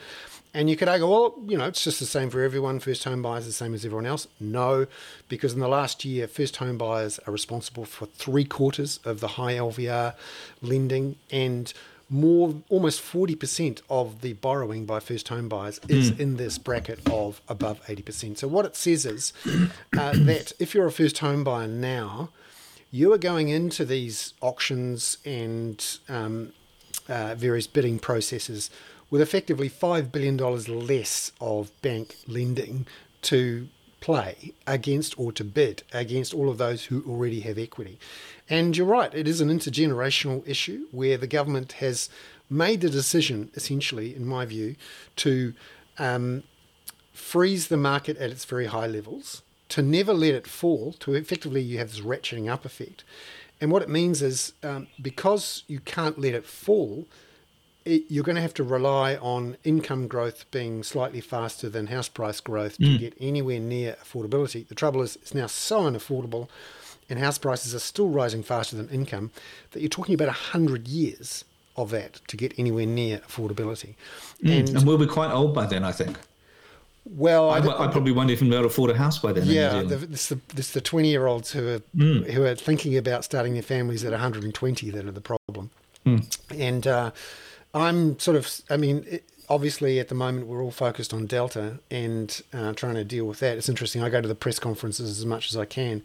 And you could argue, well, you know, it's just the same for everyone. First home buyers the same as everyone else. No, because in the last year, first home buyers are responsible for three quarters of the high LVR lending and more almost 40% of the borrowing by first home buyers is in this bracket of above 80%. So what it says is uh, [COUGHS] that if you're a first home buyer now, you are going into these auctions and um, uh, various bidding processes with effectively $5 billion less of bank lending to play against or to bid against all of those who already have equity. And you're right, it is an intergenerational issue where the government has made the decision, essentially, in my view, to um, freeze the market at its very high levels, to never let it fall, to effectively you have this ratcheting up effect. And what it means is um, because you can't let it fall, it, you're going to have to rely on income growth being slightly faster than house price growth to get anywhere near affordability. The trouble is, it's now so unaffordable, and house prices are still rising faster than income that you're talking about 100 years of that to get anywhere near affordability. And, And we'll be quite old by then, I think. well, I, I, I probably won't even be able to afford a house by then. yeah, the, this the this the twenty year olds who are Hmm. who are thinking about starting their families at one hundred and twenty that are the problem. Hmm. And uh, I'm sort of, I mean, it, obviously at the moment we're all focused on Delta and uh, trying to deal with that. It's interesting. I go to the press conferences as much as I can,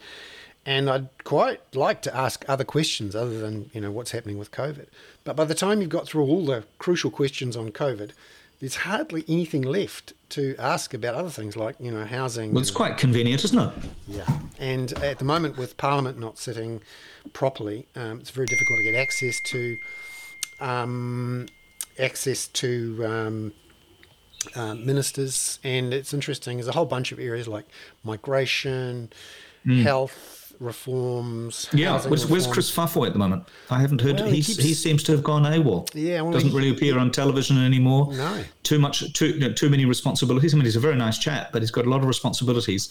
and I'd quite like to ask other questions other than you know what's happening with COVID. But by the time you've got through all the crucial questions on COVID. There's hardly anything left to ask about other things like, you know, housing. well, it's and- quite convenient, isn't it? yeah, and at the moment, with Parliament not sitting properly, um, it's very difficult to get access to um, access to um, uh, ministers. And it's interesting. There's a whole bunch of areas like migration, health reforms. Yeah, where's, where's. Kris Faafoi at the moment? I haven't heard. Well, he he's, keeps- he seems to have gone AWOL. Yeah, well, doesn't he- really appear on television anymore. No. too much, too you know, too many responsibilities. I mean, he's a very nice chap, but he's got a lot of responsibilities,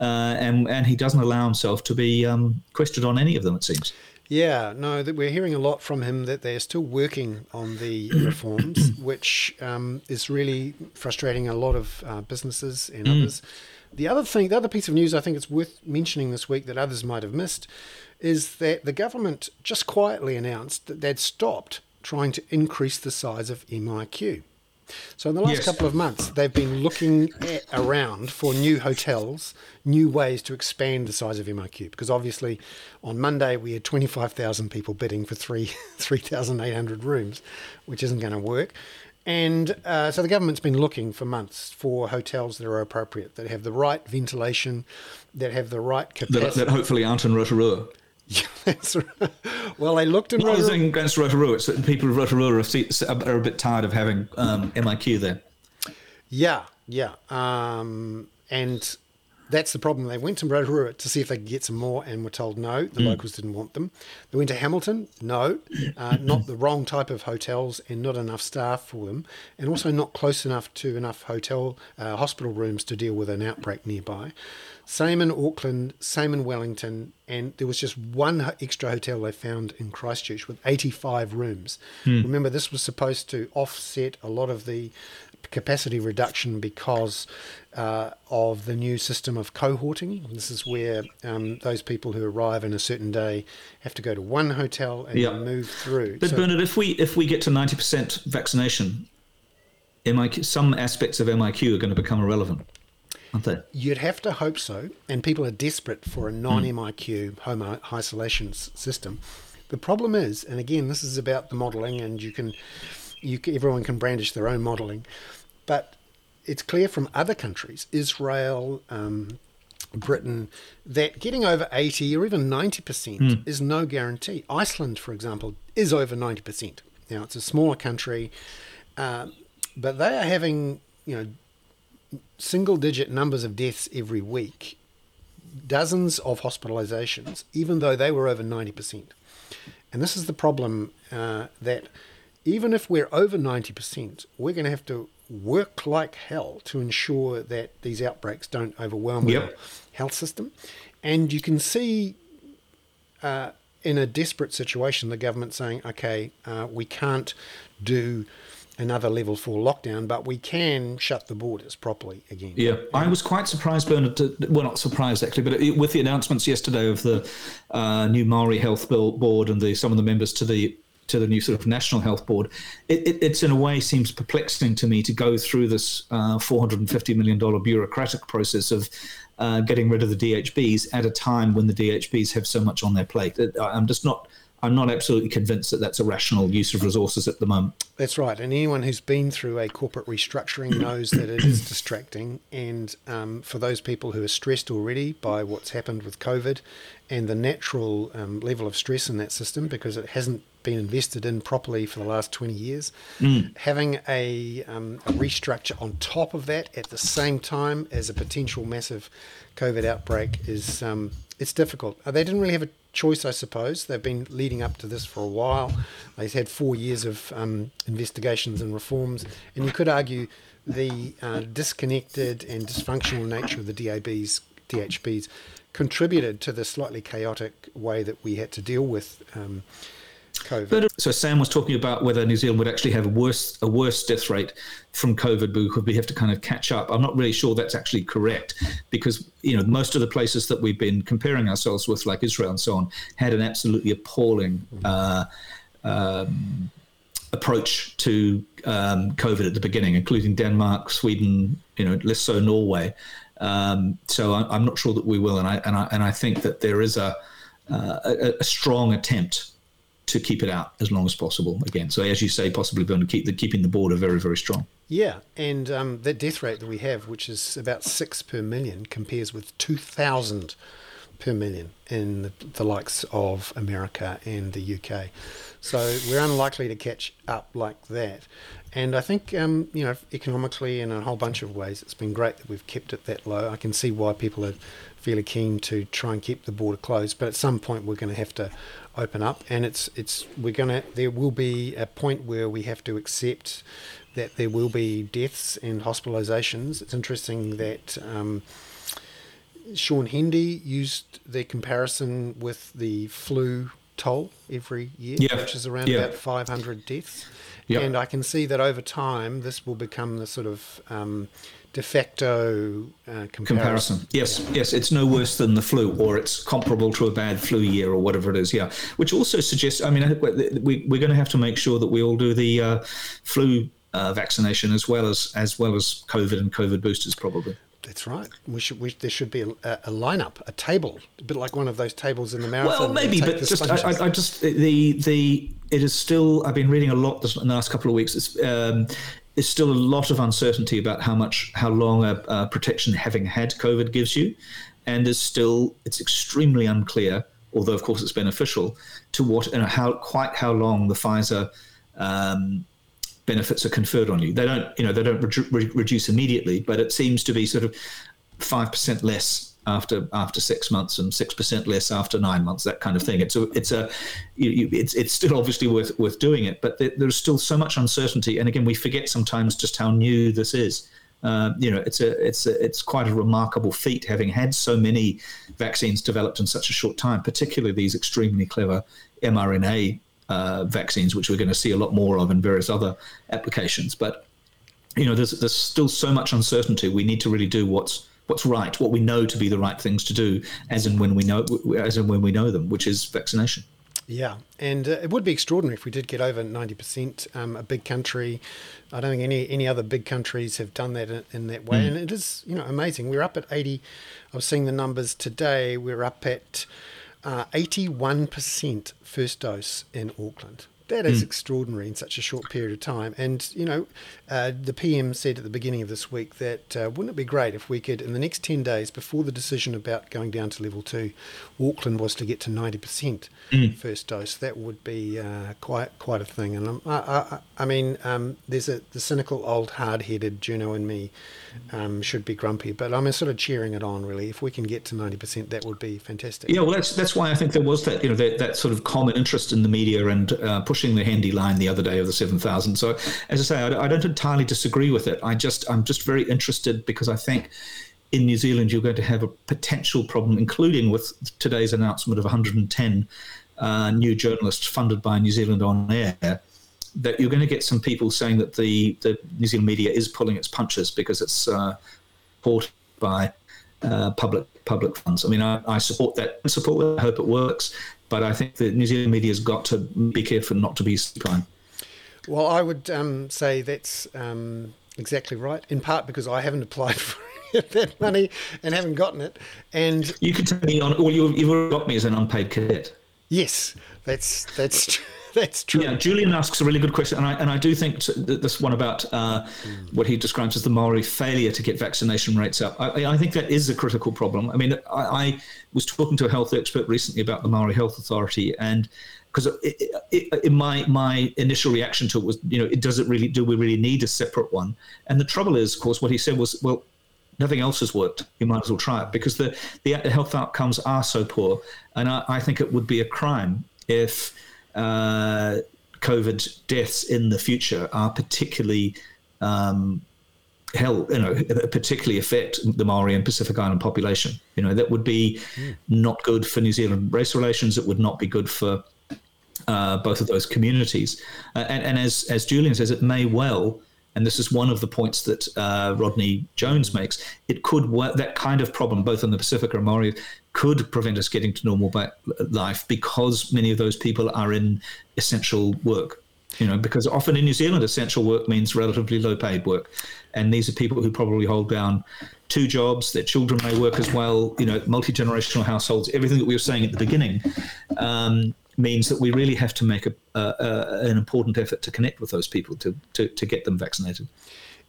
uh, and and he doesn't allow himself to be um, questioned on any of them. It seems. Yeah, no, that we're hearing a lot from him that they're still working on the [COUGHS] reforms, which um, is really frustrating a lot of uh, businesses and others. The other thing, the other piece of news I think it's worth mentioning this week that others might have missed is that the government just quietly announced that they'd stopped trying to increase the size of MIQ. So in the last Yes. couple of months, they've been looking around for new hotels, new ways to expand the size of MIQ. Because obviously, on Monday we had 25,000 people bidding for three [LAUGHS] 3,800 rooms, which isn't going to work. And uh, so the government's been looking for months for hotels that are appropriate, that have the right ventilation, that have the right capacity. That, that hopefully aren't in Rotorua. Yeah, that's right. Well, they looked in Well, I was Rotorua. saying against Rotorua, it's that people of Rotorua are, a bit tired of having um, MIQ there. Yeah, yeah. Um, and that's the problem. They went to Rotorua to see if they could get some more and were told no, the locals didn't want them. They went to Hamilton, no, uh, [COUGHS] not the wrong type of hotels and not enough staff for them, and also not close enough to enough hotel, uh, hospital rooms to deal with an outbreak nearby. Same in Auckland, same in Wellington, and there was just one extra hotel they found in Christchurch with 85 rooms. Remember, this was supposed to offset a lot of the capacity reduction because uh, of the new system of cohorting. This is where um, those people who arrive in a certain day have to go to one hotel and then move through. But So- Bernard, if we if we get to ninety percent vaccination, MIQ, some aspects of MIQ are going to become irrelevant, aren't they? You'd have to hope so, and people are desperate for a non-MIQ home isolation s- system. The problem is, and again, this is about the modelling, and you can, you everyone can brandish their own modelling, but it's clear from other countries, Israel, um, Britain, that getting over 80 or even 90% is no guarantee. Iceland, for example, is over 90%. Now, it's a smaller country, um, but they are having, you know, single digit numbers of deaths every week, dozens of hospitalizations, even though they were over 90%. And this is the problem uh, that even if we're over 90%, we're going to have to work like hell to ensure that these outbreaks don't overwhelm Yep. our health system. And you can see uh, in a desperate situation the government saying, okay, uh, we can't do another level four lockdown, but we can shut the borders properly again. Yeah, I was quite surprised, Bernard. To, well, not surprised actually, but it, with the announcements yesterday of the uh, new Maori Health Board and the some of the members to the to the new sort of national health board, it, it, it's in a way seems perplexing to me to go through this uh, 450 million dollar bureaucratic process of uh, getting rid of the DHBs at a time when the DHBs have so much on their plate. I'm just not. I'm not absolutely convinced that that's a rational use of resources at the moment. That's right. And anyone who's been through a corporate restructuring knows that it is [COUGHS] distracting. And um, for those people who are stressed already by what's happened with COVID and the natural um, level of stress in that system because it hasn't been invested in properly for the last 20 years, having a, um, a restructure on top of that at the same time as a potential massive COVID outbreak is um, it's difficult. Uh, They didn't really have a choice, I suppose. They've been leading up to this for a while. They've had four years of um, investigations and reforms, and you could argue the uh, disconnected and dysfunctional nature of the DABs, DHBs, contributed to the slightly chaotic way that we had to deal with um, COVID. But so Sam was talking about whether New Zealand would actually have a worse a worse death rate from COVID because we have to kind of catch up. I'm not really sure that's actually correct because you know most of the places that we've been comparing ourselves with, like Israel and so on, had an absolutely appalling. Uh, um, approach to um, COVID at the beginning, including Denmark, Sweden, you know, less so Norway. Um, so I, I'm not sure that we will, and I and I and I think that there is a uh, a, a strong attempt to keep it out as long as possible again. So as you say, possibly going to keep the keeping the border very very strong. Yeah, and um, the death rate that we have, which is about six per million, compares with 2,000 per million in the, likes of America and the UK. So we're unlikely to catch up like that. And I think, um, you know, economically in a whole bunch of ways, it's been great that we've kept it that low. I can see why people are fairly keen to try and keep the border closed, but at some point we're going to have to open up, and it's it's we're to there will be a point where we have to accept that there will be deaths and hospitalizations. It's interesting that. Um, Shaun Hendy used the comparison with the flu toll every year, which is around about 500 deaths. And I can see that over time, this will become the sort of um, de facto uh, comparison. Comparison. Yes, yes, it's no worse than the flu, or it's comparable to a bad flu year, or whatever it is. Yeah, which also suggests. I mean, I think we, we're going to have to make sure that we all do the uh, flu uh, vaccination as well as as well as COVID and COVID boosters, probably. That's right. We should. We, there should be a, a lineup, a table, a bit like one of those tables in the marathon. Well, maybe, but just. I, I, I just the the it is still. I've been reading a lot this, in the last couple of weeks. It's, um, there's still a lot of uncertainty about how much, how long a, a protection having had COVID gives you, and there's still it's extremely unclear, although of course it's beneficial, to what and how quite how long the Pfizer um, benefits are conferred on you. They don't, you know, they don't re- reduce immediately, but it seems to be sort of five percent less after after six months and six percent less after nine months, that kind of thing. It's a it's a you, you, it's it's still obviously worth worth doing it, but there, there's still so much uncertainty, and again, we forget sometimes just how new this is. Uh, you know, it's a it's a, it's quite a remarkable feat having had so many vaccines developed in such a short time, particularly these extremely clever mRNA uh, vaccines, which we're going to see a lot more of in various other applications. But you know, there's there's still so much uncertainty. We need to really do what's what's right, what we know to be the right things to do, as and when we know, as and when we know them, which is vaccination. Yeah, and uh, it would be extraordinary if we did get over ninety percent. Um, a big country, I don't think any any other big countries have done that in, in that way, mm. and it is you know amazing. We're up at eighty. I was seeing the numbers today. We're up at uh, eighty-one percent first dose in Auckland. That is mm. extraordinary in such a short period of time. And, you know, uh, the PM said at the beginning of this week that uh, wouldn't it be great if we could, in the next 10 days before the decision about going down to level two, Auckland was to get to 90% mm. first dose? That would be uh, quite quite a thing. And um, I, I, I mean, um, there's a the cynical old hard headed Juno and me um, should be grumpy. But I'm sort of cheering it on, really. If we can get to 90%, that would be fantastic. Yeah, well, that's that's why I think there was that, you know, that, that sort of common interest in the media and uh, pushing the Hendy line the other day of the 7,000. So, as I say, I, I don't entirely disagree with it. I just, I'm just very interested because I think in New Zealand, you're going to have a potential problem, including with today's announcement of 110 uh, new journalists funded by New Zealand on air that you're going to get some people saying that the, the New Zealand media is pulling its punches because it's uh, supported by uh, public public funds. I mean, I, I support that. That. I hope it works, but I think the New Zealand media has got to be careful not to be supine. Well, I would um, say that's um, exactly right. In part because I haven't applied [LAUGHS] for that money and haven't gotten it. And you could take me on. Well, you, you've got me as an unpaid cadet. Yes, that's that's true. [LAUGHS] That's true. Yeah, Julian asks a really good question, and I and I do think this one about uh, mm. what he describes as the Maori failure to get vaccination rates up. I, I think that is a critical problem. I mean, I, I, was talking to a health expert recently about the Maori Health Authority, and because in my my initial reaction to it was, you know, it does it really do we really need a separate one? And the trouble is, of course, what he said was, well, nothing else has worked. You might as well try it because the the health outcomes are so poor, and I, I think it would be a crime if uh, COVID deaths in the future are particularly um, hell, you know, particularly affect the Maori and Pacific Island population. You know, that would be mm. not good for New Zealand race relations. It would not be good for uh, both of those communities. Uh, and, and as as Julian says, it may well. And this is one of the points that uh, Rodney Jones makes. It could work that kind of problem, both in the Pacific and Maori, could prevent us getting to normal life because many of those people are in essential work. You know, because often in New Zealand, essential work means relatively low paid work. And these are people who probably hold down two jobs, their children may work as well, you know, multi generational households, everything that we were saying at the beginning. Um, means that we really have to make a, an important effort to connect with those people to, to, to get them vaccinated.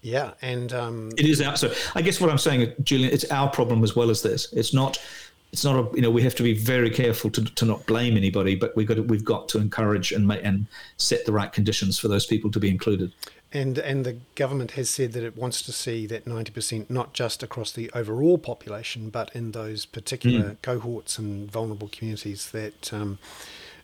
Yeah, and um... it is our. So I guess what I'm saying, Julian, it's our problem as well as this. It's not it's not a you know we have to be very careful to, to not blame anybody, but we've got to, we've got to encourage and make, and set the right conditions for those people to be included. And and the government has said that it wants to see that ninety percent, not just across the overall population, but in those particular mm. cohorts and vulnerable communities that. Um,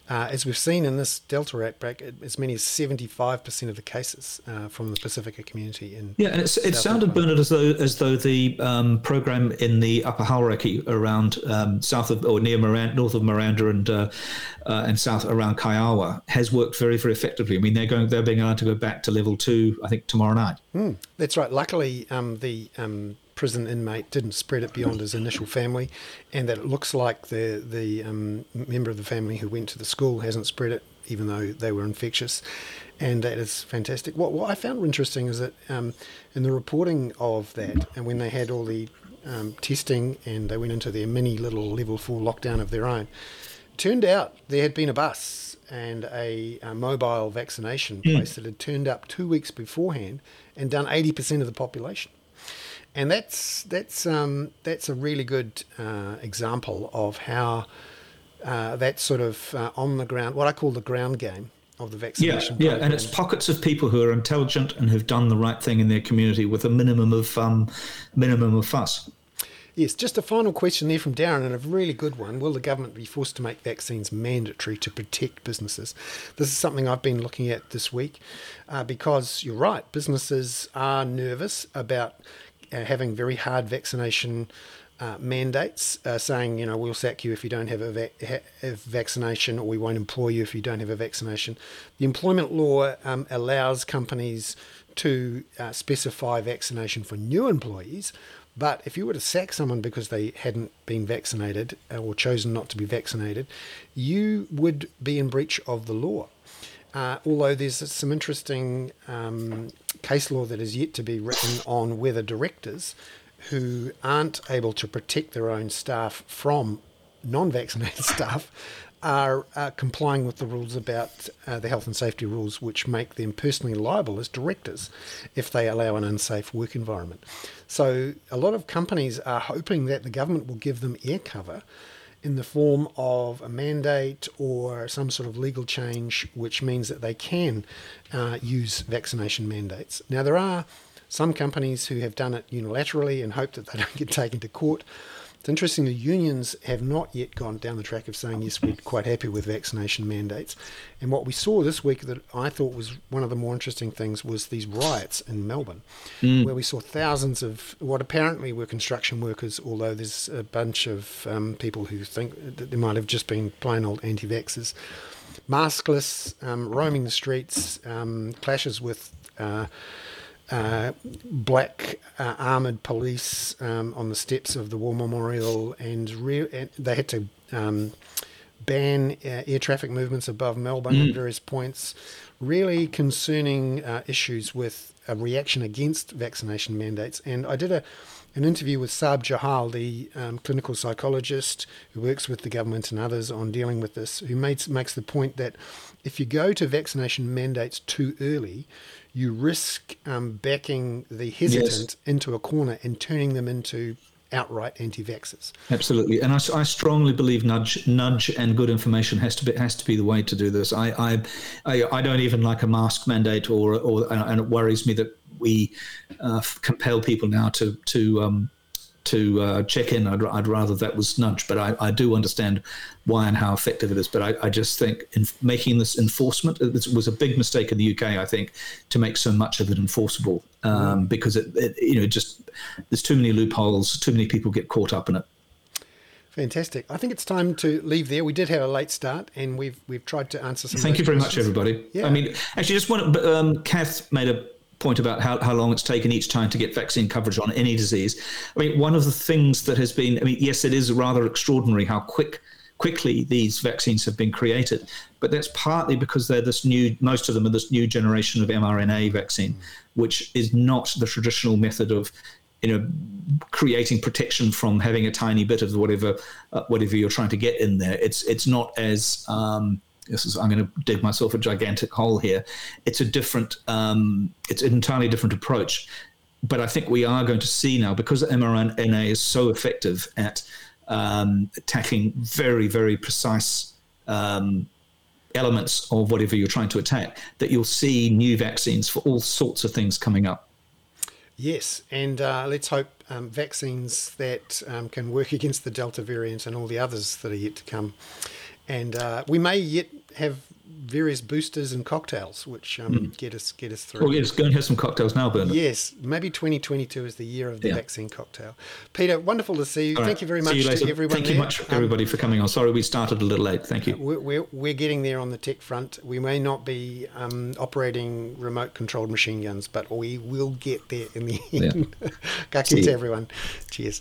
uh, as we've seen in this Delta outbreak, as many as 75% of the cases uh, from the Pasifika community. In yeah, and it sounded, Bernard, as though as though the um, program in the Upper Hauraki around um, south of or near Miranda, north of Miranda and uh, uh, and south around Kaiaua has worked very very effectively. I mean, they're going they're being allowed to go back to level two, I think, tomorrow night. Mm, that's right. Luckily, um, the um, prison inmate didn't spread it beyond his initial family, and that it looks like the the um, member of the family who went to the school hasn't spread it, even though they were infectious, and that is fantastic. What what I found interesting is that um, in the reporting of that, and when they had all the um, testing and they went into their mini little level four lockdown of their own, turned out there had been a bus and a, a mobile vaccination place that had turned up two weeks beforehand and done 80% of the population. And that's that's um, that's a really good uh, example of how uh, that sort of uh, on the ground, what I call the ground game of the vaccination. yeah, program. and it's pockets of people who are intelligent and have done the right thing in their community with a minimum of um, minimum of fuss. Yes, just a final question there from Darren, and a really good one. Will the government be forced to make vaccines mandatory to protect businesses? This is something I've been looking at this week uh, because you're right, businesses are nervous about having very hard vaccination. Uh, mandates uh, saying, you know, we'll sack you if you don't have a, ha- a vaccination, or we won't employ you if you don't have a vaccination. The employment law um, allows companies to uh, specify vaccination for new employees, but if you were to sack someone because they hadn't been vaccinated uh, or chosen not to be vaccinated, you would be in breach of the law. Uh, although there's some interesting um, case law that is yet to be written on whether directors who aren't able to protect their own staff from non vaccinated [LAUGHS] staff are uh, complying with the rules about uh, the health and safety rules, which make them personally liable as directors if they allow an unsafe work environment. So, a lot of companies are hoping that the government will give them air cover in the form of a mandate or some sort of legal change, which means that they can uh, use vaccination mandates. Now, there are some companies who have done it unilaterally and hope that they don't get taken to court. It's interesting the unions have not yet gone down the track of saying, yes, we're quite happy with vaccination mandates. And what we saw this week that I thought was one of the more interesting things was these riots in Melbourne, where we saw thousands of what apparently were construction workers, although there's a bunch of um, people who think that they might have just been plain old anti vaxxers, maskless, um, roaming the streets, um, clashes with. Uh, uh, black uh, armored police um, on the steps of the War Memorial, and, re- and they had to um, ban uh, air traffic movements above Melbourne at various points. Really concerning uh, issues with a reaction against vaccination mandates. And I did a an interview with Sarb Johal, the um, clinical psychologist who works with the government and others on dealing with this, who makes makes the point that if you go to vaccination mandates too early, you risk um, backing the hesitant into a corner and turning them into outright anti-vaxxers. Absolutely, and I, I, strongly believe nudge, nudge, and good information has to be has to be the way to do this. I I, I, I don't even like a mask mandate, or or and it worries me that we uh, compel people now to to um, to uh, check in. I'd, I'd, rather that was nudge, but I, I, do understand why and how effective it is. But I, I just think in making this enforcement it was a big mistake in the UK. I think to make so much of it enforceable um, because it, it, you know just there's too many loopholes. Too many people get caught up in it. Fantastic. I think it's time to leave there. We did have a late start, and we've we've tried to answer some. Thank you very questions. much, everybody. Yeah. I mean, actually, just want um, Kath made a point about how, how long it's taken each time to get vaccine coverage on any disease. I mean, one of the things that has been, I mean, yes, it is rather extraordinary how quick quickly these vaccines have been created, but that's partly because they're this new, most of them are this new generation of mRNA vaccine, which is not the traditional method of, you know, creating protection from having a tiny bit of whatever, uh, whatever you're trying to get in there. It's it's not as um, this is I'm going to dig myself a gigantic hole here. It's a different, um, it's an entirely different approach. But I think we are going to see now because mRNA is so effective at um, attacking very, very precise um, elements of whatever you're trying to attack, that you'll see new vaccines for all sorts of things coming up. Yes, and uh, let's hope um, vaccines that um, can work [LAUGHS] against the Delta variant and all the others that are yet to come. And uh, we may yet have various boosters and cocktails, which um, mm. get us get us through. Well, yes, go and have some cocktails now, Bernard. Yes, maybe 2022 is the year of the yeah. vaccine cocktail. Peter, wonderful to see you. All Thank right. you very much you to everyone. Thank you much, everybody, um, for coming on. Sorry we started a little late. Thank you. We're, we're, we're getting there on the tech front. We may not be um, operating remote controlled machine guns, but we will get there in the end. [LAUGHS] Yeah. To everyone. Cheers.